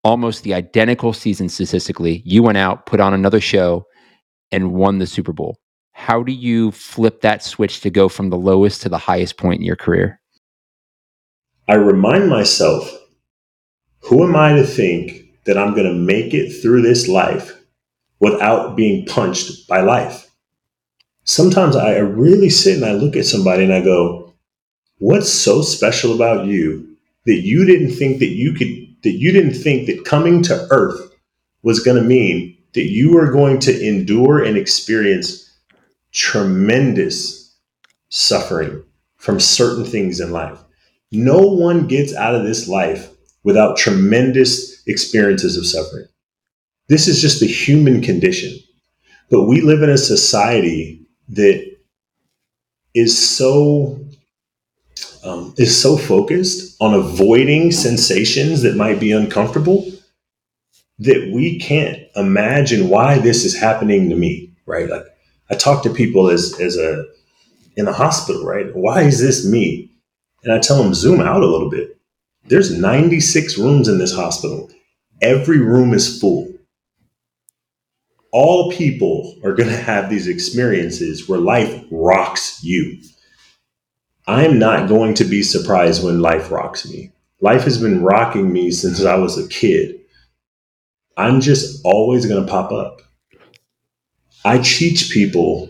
almost the identical season statistically. You went out, put on another show, and won the Super Bowl. How do you flip that switch to go from the lowest to the highest point in your career? I remind myself who am I to think that I'm going to make it through this life without being punched by life? sometimes I really sit and I look at somebody and I go, what's so special about you that you didn't think that you could, that you didn't think that coming to earth was going to mean that you are going to endure and experience tremendous suffering from certain things in life. No one gets out of this life without tremendous experiences of suffering. This is just the human condition. But we live in a society that is so um, is so focused on avoiding sensations that might be uncomfortable that we can't imagine why this is happening to me. Right? Like I talk to people as as a in the hospital. Right? Why is this me? And I tell them zoom out a little bit. There's 96 rooms in this hospital. Every room is full all people are going (laughs) to have these experiences where life rocks you. I'm not going to be surprised when life rocks me. Life has been rocking me since I was a kid. I'm just always going to pop up. I teach people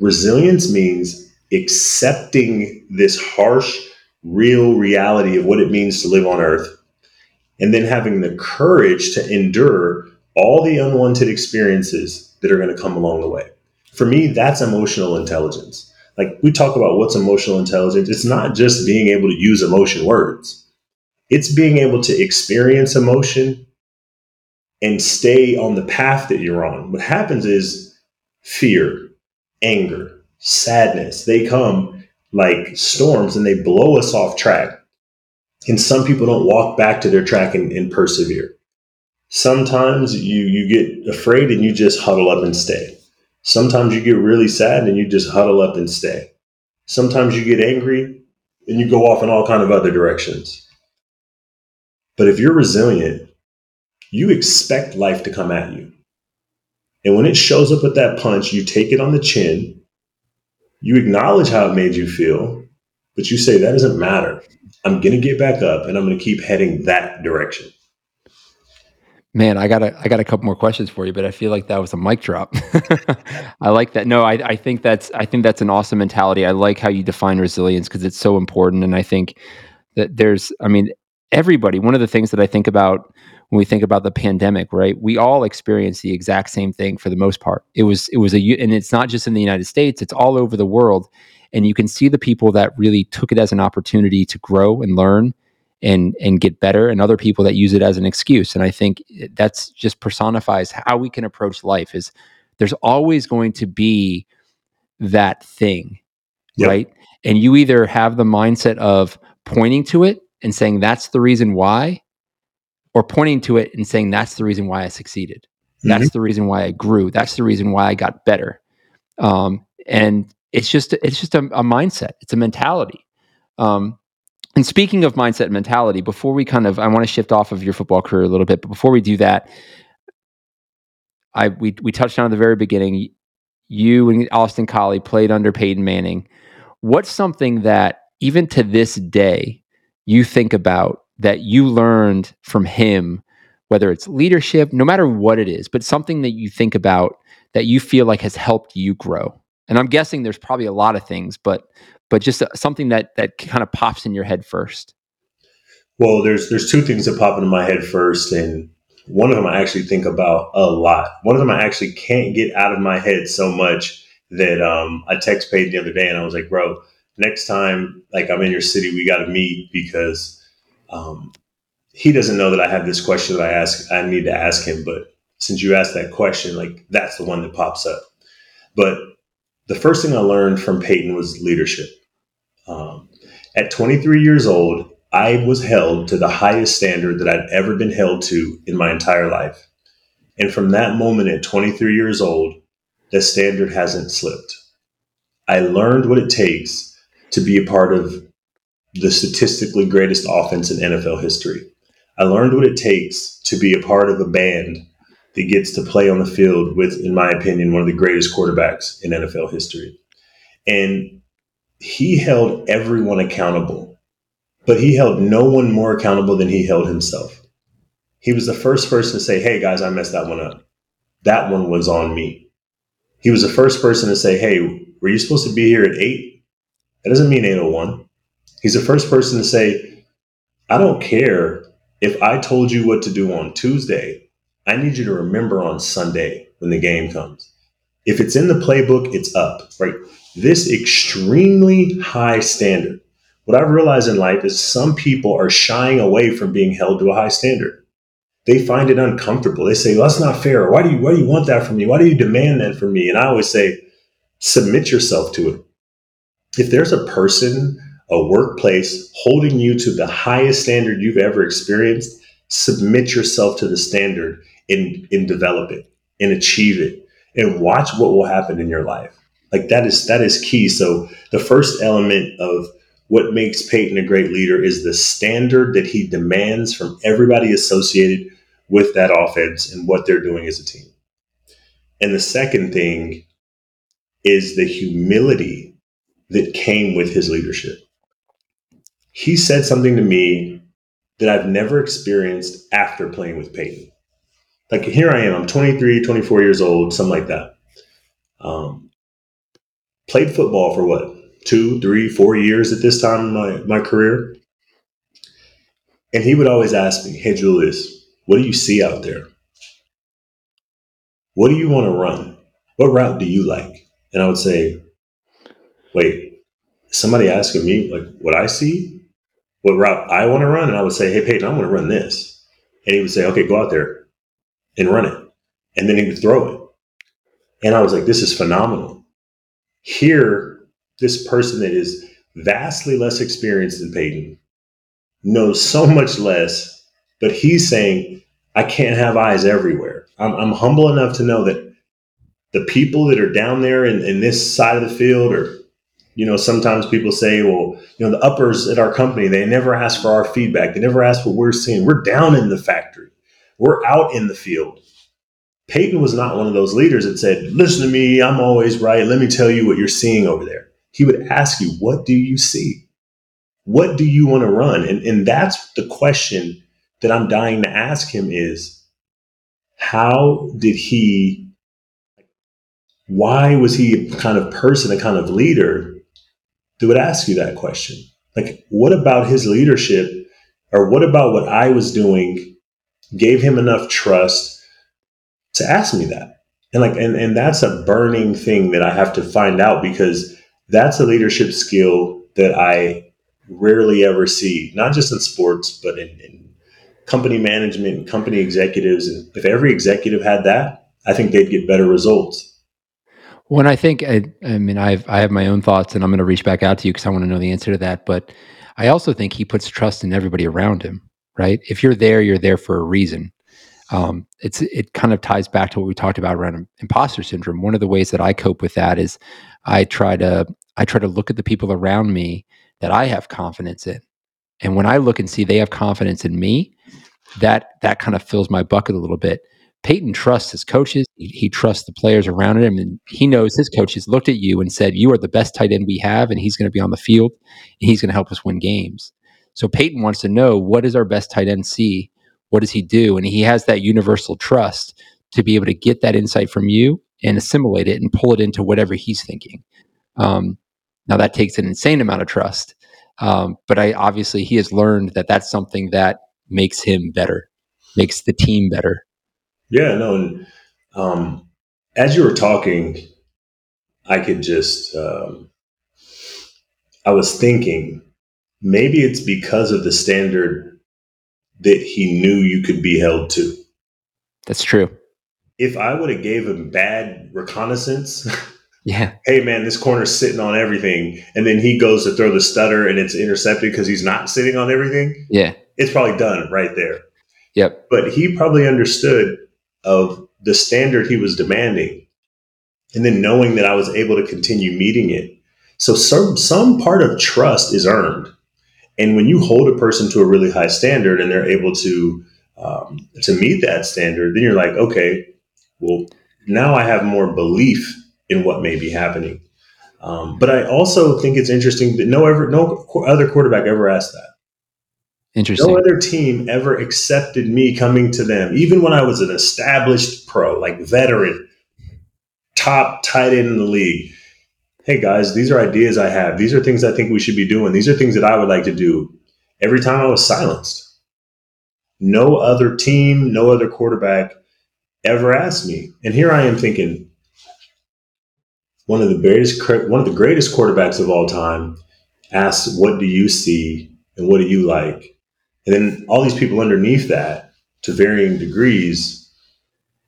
resilience means accepting this harsh, real reality of what it means to live on earth and then having the courage to endure all the unwanted experiences that are going to come along the way. For me, that's emotional intelligence. Like we talk about what's emotional intelligence, it's not just being able to use emotion words, it's being able to experience emotion and stay on the path that you're on. What happens is fear, anger, sadness, they come like storms and they blow us off track. And some people don't walk back to their track and, and persevere. Sometimes you you get afraid and you just huddle up and stay. Sometimes you get really sad and you just huddle up and stay. Sometimes you get angry and you go off in all kind of other directions. But if you're resilient, you expect life to come at you. And when it shows up with that punch, you take it on the chin, you acknowledge how it made you feel, but you say, that doesn't matter. I'm going to get back up and I'm going to keep heading that direction. Man, I got a I got a couple more questions for you, but I feel like that was a mic drop. (laughs) I like that. No, I, I think that's I think that's an awesome mentality. I like how you define resilience because it's so important. And I think that there's I mean, everybody, one of the things that I think about when we think about the pandemic, right? We all experienced the exact same thing for the most part. It was it was a and it's not just in the United States, it's all over the world. And you can see the people that really took it as an opportunity to grow and learn and and get better and other people that use it as an excuse and i think that's just personifies how we can approach life is there's always going to be that thing yep. right and you either have the mindset of pointing to it and saying that's the reason why or pointing to it and saying that's the reason why i succeeded mm-hmm. that's the reason why i grew that's the reason why i got better um, and it's just it's just a, a mindset it's a mentality um, and speaking of mindset and mentality, before we kind of, I want to shift off of your football career a little bit, but before we do that, I we we touched on at the very beginning. You and Austin Collie played under Peyton Manning. What's something that even to this day you think about that you learned from him, whether it's leadership, no matter what it is, but something that you think about that you feel like has helped you grow? And I'm guessing there's probably a lot of things, but but just uh, something that that kind of pops in your head first. Well, there's there's two things that pop into my head first, and one of them I actually think about a lot. One of them I actually can't get out of my head so much that um, I text Peyton the other day, and I was like, "Bro, next time like I'm in your city, we got to meet because um, he doesn't know that I have this question that I ask. I need to ask him, but since you asked that question, like that's the one that pops up. But the first thing I learned from Peyton was leadership. Um, at 23 years old, I was held to the highest standard that I'd ever been held to in my entire life. And from that moment at 23 years old, the standard hasn't slipped. I learned what it takes to be a part of the statistically greatest offense in NFL history. I learned what it takes to be a part of a band that gets to play on the field with, in my opinion, one of the greatest quarterbacks in NFL history. And he held everyone accountable, but he held no one more accountable than he held himself. He was the first person to say, Hey, guys, I messed that one up. That one was on me. He was the first person to say, Hey, were you supposed to be here at eight? That doesn't mean 801. He's the first person to say, I don't care if I told you what to do on Tuesday. I need you to remember on Sunday when the game comes. If it's in the playbook, it's up, right? This extremely high standard. What I've realized in life is some people are shying away from being held to a high standard. They find it uncomfortable. They say, well, that's not fair. Why do you why do you want that from me? Why do you demand that from me? And I always say, submit yourself to it. If there's a person, a workplace holding you to the highest standard you've ever experienced, submit yourself to the standard and, and develop it and achieve it and watch what will happen in your life. Like that is that is key. So the first element of what makes Peyton a great leader is the standard that he demands from everybody associated with that offense and what they're doing as a team. And the second thing is the humility that came with his leadership. He said something to me that I've never experienced after playing with Peyton. Like here I am, I'm 23, 24 years old, something like that. Um, played football for what, two, three, four years at this time in my, my career. And he would always ask me, Hey, Julius, what do you see out there? What do you want to run? What route do you like? And I would say, Wait, somebody asking me like what I see, what route I want to run? And I would say, Hey, Peyton, I want to run this. And he would say, Okay, go out there and run it. And then he would throw it. And I was like, This is phenomenal. Here, this person that is vastly less experienced than Peyton knows so much less, but he's saying, I can't have eyes everywhere. I'm, I'm humble enough to know that the people that are down there in, in this side of the field or you know sometimes people say well you know the uppers at our company they never ask for our feedback. They never ask what we're seeing. We're down in the factory. We're out in the field. Peyton was not one of those leaders that said listen to me i'm always right. Let me tell you what you're seeing over there. He would ask you, What do you see? What do you want to run? And, and that's the question that I'm dying to ask him is how did he, why was he a kind of person, a kind of leader that would ask you that question? Like, what about his leadership or what about what I was doing gave him enough trust to ask me that? And like, and, and that's a burning thing that I have to find out because that's a leadership skill that I rarely ever see, not just in sports, but in, in company management and company executives. If every executive had that, I think they'd get better results. When I think, I, I mean, I've I have my own thoughts, and I'm going to reach back out to you because I want to know the answer to that. But I also think he puts trust in everybody around him. Right? If you're there, you're there for a reason. Um, it's it kind of ties back to what we talked about around imposter syndrome. One of the ways that I cope with that is I try to I try to look at the people around me that I have confidence in. And when I look and see they have confidence in me, that that kind of fills my bucket a little bit. Peyton trusts his coaches. He, he, trusts the players around him, and he knows his coaches looked at you and said, "You are the best tight end we have, and he's going to be on the field, and he's going to help us win games." So Peyton wants to know what does our best tight end see? What does he do? And he has that universal trust to be able to get that insight from you and assimilate it and pull it into whatever he's thinking. Um, now that takes an insane amount of trust, um, but I obviously he has learned that that's something that makes him better, makes the team better. Yeah, no. And um, as you were talking, I could just um, I was thinking maybe it's because of the standard that he knew you could be held to. That's true. If I would have gave him bad reconnaissance Yeah. (laughs) Hey man, this corner's sitting on everything, and then he goes to throw the stutter and it's intercepted because he's not sitting on everything. Yeah. It's probably done right there. Yep. But he probably understood of the standard he was demanding, and then knowing that I was able to continue meeting it. So some some part of trust is earned, and when you hold a person to a really high standard and they're able to um, to meet that standard, then you're like, okay, well, now I have more belief in what may be happening. Um, but I also think it's interesting that no ever no other quarterback ever asked that. Interesting. No other team ever accepted me coming to them, even when I was an established pro, like veteran, top tight end in the league. hey guys, these are ideas I have. These are things I think we should be doing. These are things that I would like to do. Every time I was silenced. No other team, no other quarterback ever asked me. And here I am thinking, one of the greatest one of the greatest quarterbacks of all time asks, "What do you see and what do you like?" And then all these people underneath that, to varying degrees,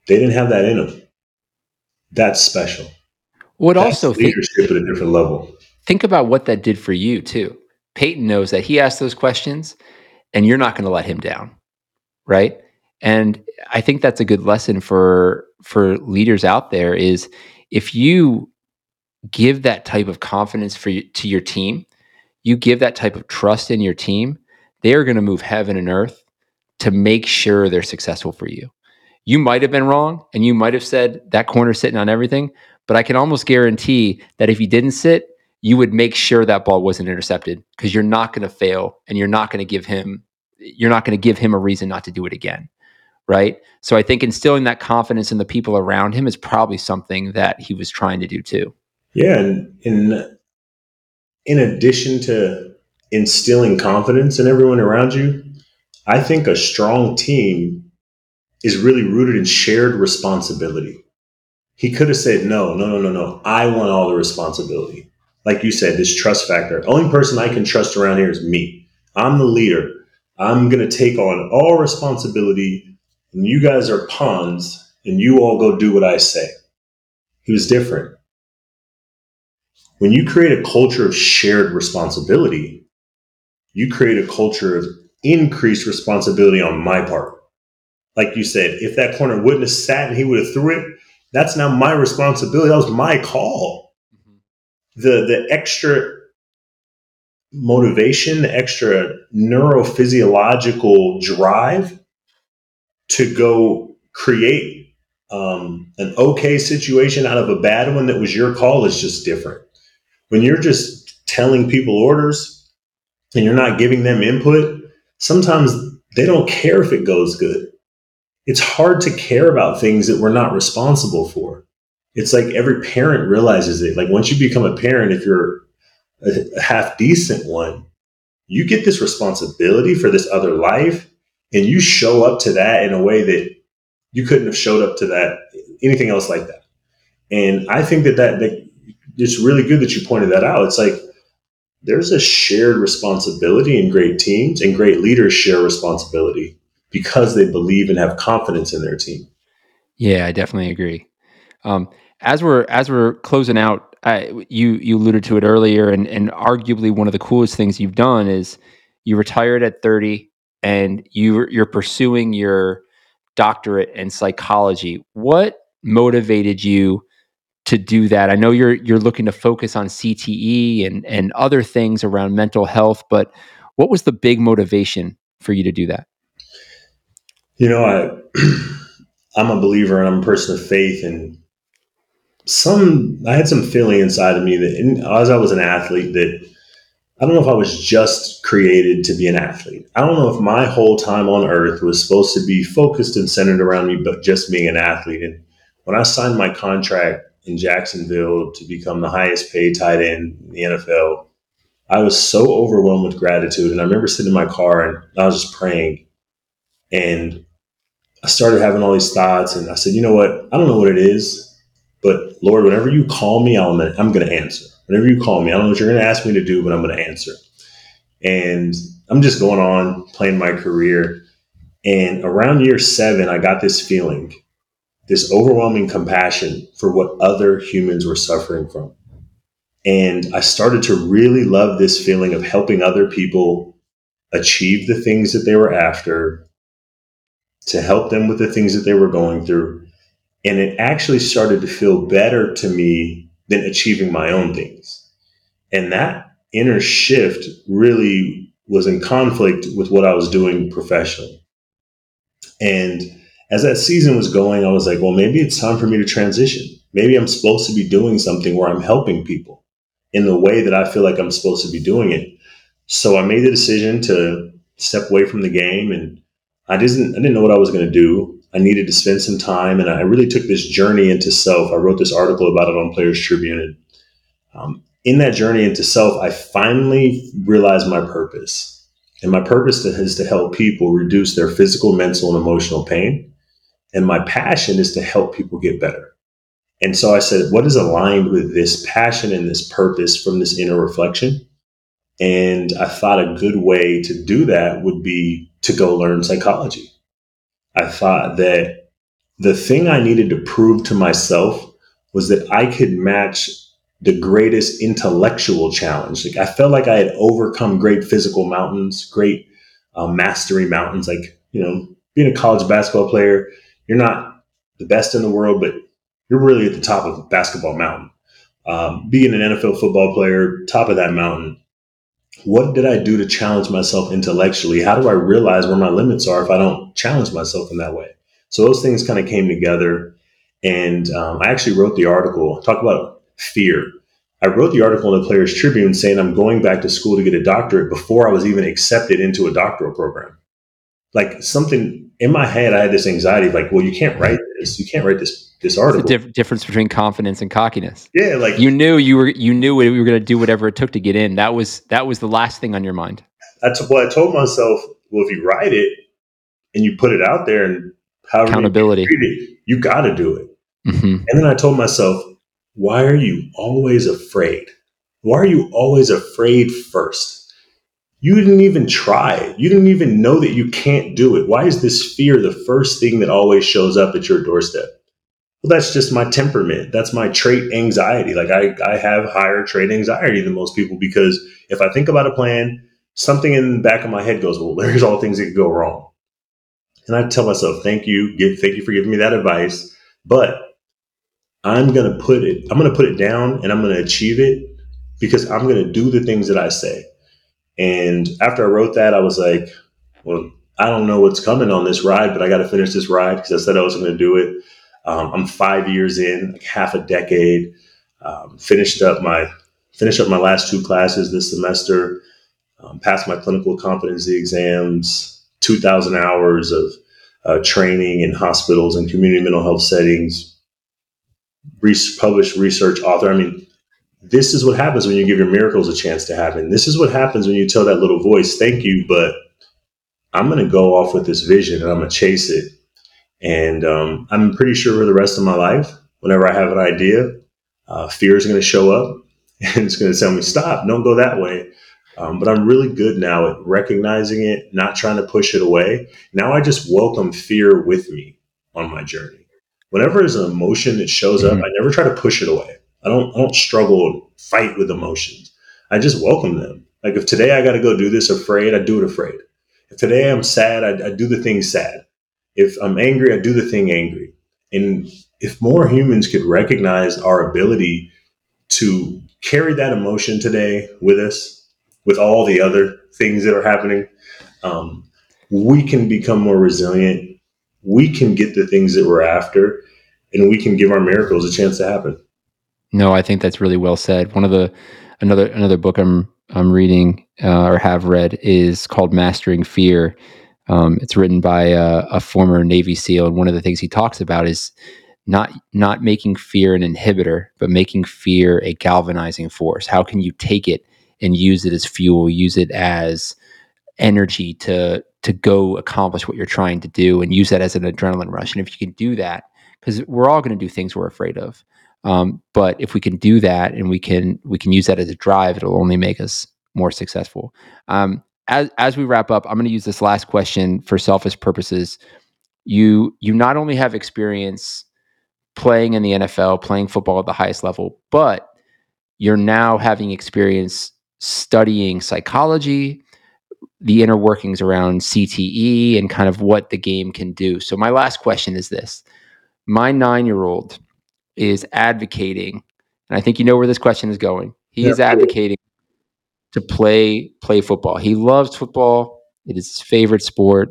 they didn't have that in them. That's special. Would also leadership think, at a different level. Think about what that did for you too. Peyton knows that he asked those questions, and you're not going to let him down, right? And I think that's a good lesson for for leaders out there. Is if you give that type of confidence for you, to your team, you give that type of trust in your team, they are going to move heaven and earth to make sure they're successful for you. You might have been wrong, and you might have said that corner sitting on everything, but I can almost guarantee that if you didn't sit, you would make sure that ball wasn't intercepted because you're not going to fail and you're not going to give him you're not going to give him a reason not to do it again. Right? So I think instilling that confidence in the people around him is probably something that he was trying to do too. Yeah, and in in addition to instilling confidence in everyone around you, I think a strong team is really rooted in shared responsibility. He could have said, no, no, no, no, no. I want all the responsibility. Like you said, this trust factor. Only person I can trust around here is me. I'm the leader. I'm going to take on all responsibility, and you guys are pawns, and you all go do what I say. He was different. When you create a culture of shared responsibility, you create a culture of increased responsibility on my part. Like you said, if that corner wouldn't have sat and he would have threw it, that's now my responsibility. That was my call. Mm-hmm. The the extra motivation, the extra neurophysiological drive to go create um, an okay situation out of a bad one that was your call is just different. When you're just telling people orders and you're not giving them input, sometimes they don't care if it goes good it's hard to care about things that we're not responsible for. It's like every parent realizes it. Like once you become a parent, if you're a half decent one, you get this responsibility for this other life and you show up to that in a way that you couldn't have showed up to that anything else like that. And I think that that, that it's really good that you pointed that out. It's like there's a shared responsibility in great teams and great leaders share responsibility because they believe and have confidence in their team. Yeah, I definitely agree. Um, as we're as we're closing out, I, you you alluded to it earlier, and and arguably one of the coolest things you've done is you retired at 30, and you you're pursuing your doctorate in psychology. What motivated you to do that? I know you're you're looking to focus on CTE and and other things around mental health, but what was the big motivation for you to do that? You know, I (clears throat) I'm a believer and I'm a person of faith, and some I had some feeling inside of me that as I was an athlete that I don't know if I was just created to be an athlete. I don't know if my whole time on earth was supposed to be focused and centered around me, but just being an athlete. And when I signed my contract in Jacksonville to become the highest paid tight end in the NFL, I was so overwhelmed with gratitude. And I remember sitting in my car and I was just praying. And I started having all these thoughts, and I said, you know what? I don't know what it is, but Lord, whenever you call me, I'm gonna, I'm to answer. Whenever you call me, I don't know what you're going to ask me to do, but I'm going to answer. And I'm just going on playing my career. And around year seven, I got this feeling, this overwhelming compassion for what other humans were suffering from. And I started to really love this feeling of helping other people achieve the things that they were after to help them with the things that they were going through. And it actually started to feel better to me than achieving my own things. And that inner shift really was in conflict with what I was doing professionally. And as that season was going, I was like, well, maybe it's time for me to transition. Maybe I'm supposed to be doing something where I'm helping people in the way that I feel like I'm supposed to be doing it. So I made the decision to step away from the game and I didn't I didn't know what I was going to do. I needed to spend some time, and I really took this journey into self. I wrote this article about it on Players Tribune, Um, in that journey into self, I finally realized my purpose. And my purpose is to help people reduce their physical, mental, and emotional pain. And my passion is to help people get better. And so I said, what is aligned with this passion and this purpose from this inner reflection? And I thought a good way to do that would be to go learn psychology. I thought that the thing I needed to prove to myself was that I could match the greatest intellectual challenge. Like I felt like I had overcome great physical mountains, great um, mastery mountains. Like you know, being a college basketball player, you're not the best in the world, but you're really at the top of basketball mountain. Um, being an NFL football player, top of that mountain. What did I do to challenge myself intellectually? How do I realize where my limits are if I don't challenge myself in that way? So those things kind of came together, and um, I actually wrote the article. Talk about fear. I wrote the article in the Players Tribune saying I'm going back to school to get a doctorate before I was even accepted into a doctoral program. Like something in my head, I had this anxiety, like, well, you can't write this. You can't write this this article. It's diff- difference between confidence and cockiness. Yeah, like you knew you were you knew you were going to do whatever it took to get in. That was that was the last thing on your mind. That's what I told myself. Well, if you write it and you put it out there, and how accountability, you, you got to do it. Mm-hmm. And then I told myself, why are you always afraid? Why are you always afraid first? You didn't even try it. You didn't even know that you can't do it. Why is this fear the first thing that always shows up at your doorstep? Well, that's just my temperament. That's my trait anxiety. Like I, I have higher trait anxiety than most people because if I think about a plan, something in the back of my head goes, well, (laughs) there's all things that could go wrong. And I tell myself, thank you. Give, thank you for giving me that advice. But I'm going to put it, I'm going to put it down and I'm going to achieve it because I'm going to do the things that I say. And after I wrote that, I was like, well, I don't know what's coming on this ride, but I got to finish this ride because I said I was going to do it. Um, I'm five years in, like half a decade. Um, finished up my finished up my last two classes this semester. Um, passed my clinical competency exams. Two thousand hours of uh, training in hospitals and community mental health settings re- published research author. I mean, this is what happens when you give your miracles a chance to happen. This is what happens when you tell that little voice, thank you, but I'm going to go off with this vision and I'm going to chase it. And um, I'm pretty sure for the rest of my life, whenever I have an idea, uh, fear is going to show up (laughs) and it's going to tell me, stop, don't go that way. Um, but I'm really good now at recognizing it, not trying to push it away. Now I just welcome fear with me on my journey whenever there's an emotion that shows up, mm-hmm. I never try to push it away. I don't I don't struggle and fight with emotions. I just welcome them. Like if today I got to go do this afraid, I do it afraid. If today I'm sad, I, I do the thing sad. If I'm angry, I do the thing angry. And if more humans could recognize our ability to carry that emotion today with us, with all the other things that are happening, um, we can become more resilient we can get the things that we're after and we can give our miracles a chance to happen. No, I think that's really well said. One of the another another book I'm I'm reading uh, or have read is called Mastering Fear. Um, it's written by a, a, former Navy SEAL, and one of the things he talks about is not not making fear an inhibitor, but making fear a galvanizing force. How can you take it and use it as fuel, use it as energy to to go accomplish what you're trying to do and use that as an adrenaline rush. And if you can do that, because we're all going to do things we're afraid of, um, but if we can do that and we can we can use that as a drive, it'll only make us more successful. Um, as as we wrap up, I'm going to use this last question for selfish purposes. You you not only have experience playing in the NFL, playing football at the highest level, but you're now having experience studying psychology, the inner workings around CTE and kind of what the game can do. So, my last question is this My nine year old is advocating, and I think you know where this question is going. He is advocating to play play football. He loves football. It is his favorite sport.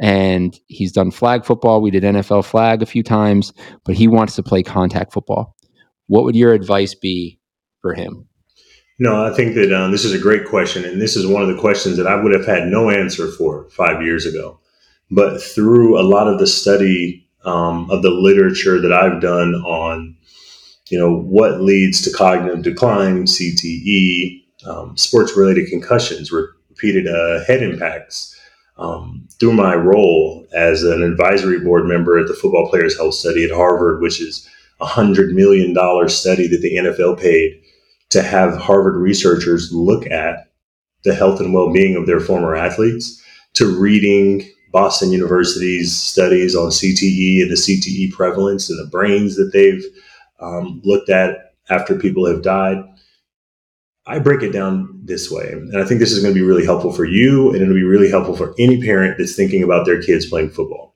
And he's done flag football. We did NFL flag a few times, but he wants to play contact football. What would your advice be for him? No, I think that um, this is a great question. And this is one of the questions that I would have had no answer for five years ago. But through a lot of the study um, of the literature that I've done on you know, what leads to cognitive decline, CTE, um, sports related concussions, repeated uh, head impacts. Um, through my role as an advisory board member at the Football Players Health Study at Harvard, which is a $100 million study that the NFL paid to have Harvard researchers look at the health and well being of their former athletes, to reading Boston University's studies on CTE and the CTE prevalence in the brains that they've um, looked at after people have died. I break it down this way, and I think this is going to be really helpful for you, and it'll be really helpful for any parent that's thinking about their kids playing football.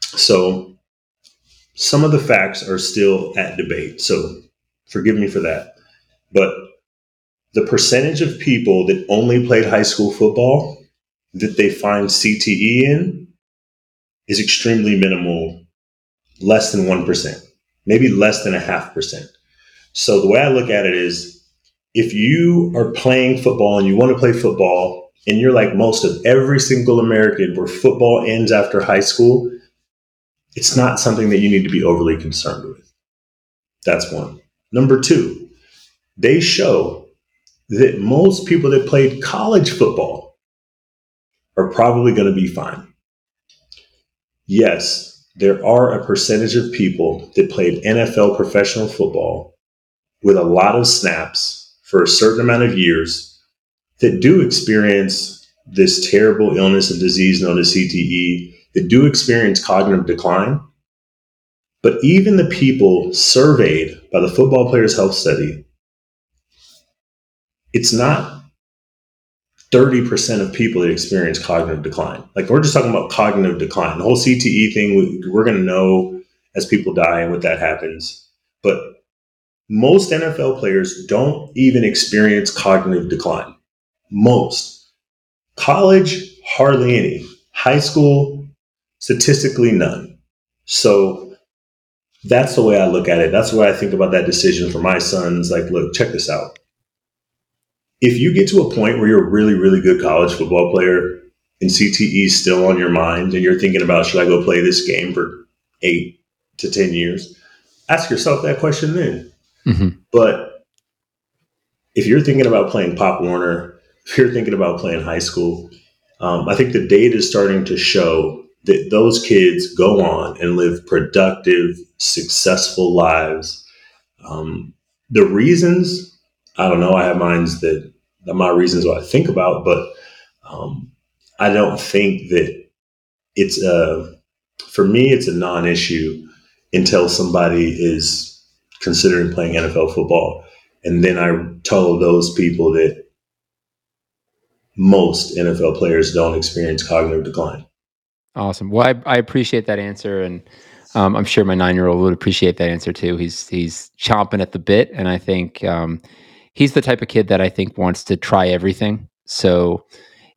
So, some of the facts are still at debate, so forgive me for that. But the percentage of people that only played high school football that they find CTE in is extremely minimal, less than 1%, maybe less than a half percent. So the way I look at it is if you are playing football and you want to play football, and you're like most of every single American where football ends after high school, it's not something that you need to be overly concerned with. That's one. Number two, they show that most people that played college football are probably going to be fine. Yes, there are a percentage of people that played NFL professional football with a lot of snaps for a certain amount of years that do experience this terrible illness and disease known as CTE, that do experience cognitive decline. But even the people surveyed by the Football Players Health Study, it's not 30% of people that experience cognitive decline. Like we're just talking about cognitive decline. The whole CTE thing, we, we're going to know as people die and what that happens. But most NFL players don't even experience cognitive decline. Most. College, hardly any. High school, statistically none. So that's the way I look at it. That's the way I think about that decision for my sons. Like, look, check this out if you get to a point where you're a really, really good college football player and CTE is still on your mind and you're thinking about, should I go play this game for eight to 10 years? Ask yourself that question then. Mm-hmm. But if you're thinking about playing Pop Warner, (laughs) if you're thinking about playing high school, um, I think the data is starting to show that those kids go on and live productive, successful lives. Um, the reasons, I don't know, I have minds that my reasons what I think about, but um, I don't think that it's a for me it's a non-issue until somebody is considering playing NFL football, and then I told those people that most NFL players don't experience cognitive decline. Awesome. Well, I, I appreciate that answer, and um, I'm sure my nine year old would appreciate that answer too. He's he's chomping at the bit, and I think um, he's the type of kid that I think wants to try everything. So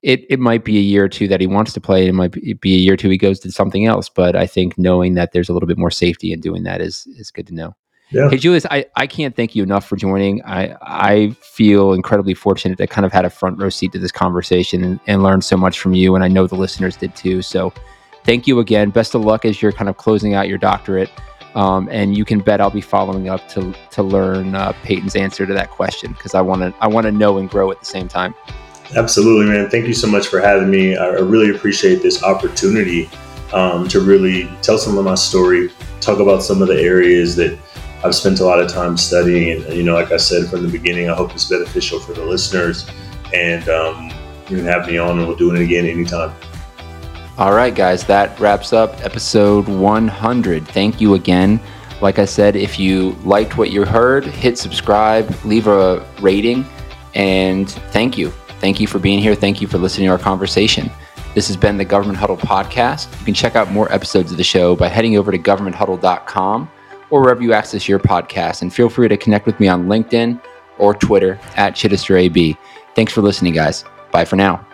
it it might be a year or two that he wants to play. It might be a year or two he goes to something else. But I think knowing that there's a little bit more safety in doing that is is good to know. Yeah. Hey Julius, I, I can't thank you enough for joining. I I feel incredibly fortunate to kind of had a front row seat to this conversation and, and learned so much from you, and I know the listeners did too. So thank you again. Best of luck as you're kind of closing out your doctorate. Um, and you can bet I'll be following up to to learn uh, Peyton's answer to that question because I want to I want to know and grow at the same time. Absolutely, man. Thank you so much for having me. I really appreciate this opportunity um, to really tell some of my story, talk about some of the areas that I've spent a lot of time studying. And, you know, like I said from the beginning, I hope it's beneficial for the listeners. And um, you can have me on, and we'll do it again anytime. All right, guys, that wraps up episode 100. Thank you again. Like I said, if you liked what you heard, hit subscribe, leave a rating, and thank you. Thank you for being here. Thank you for listening to our conversation. This has been the Government Huddle podcast. You can check out more episodes of the show by heading over to governmenthuddle.com or wherever you access your podcast. And feel free to connect with me on LinkedIn or Twitter at ChittisterAB. Thanks for listening, guys. Bye for now.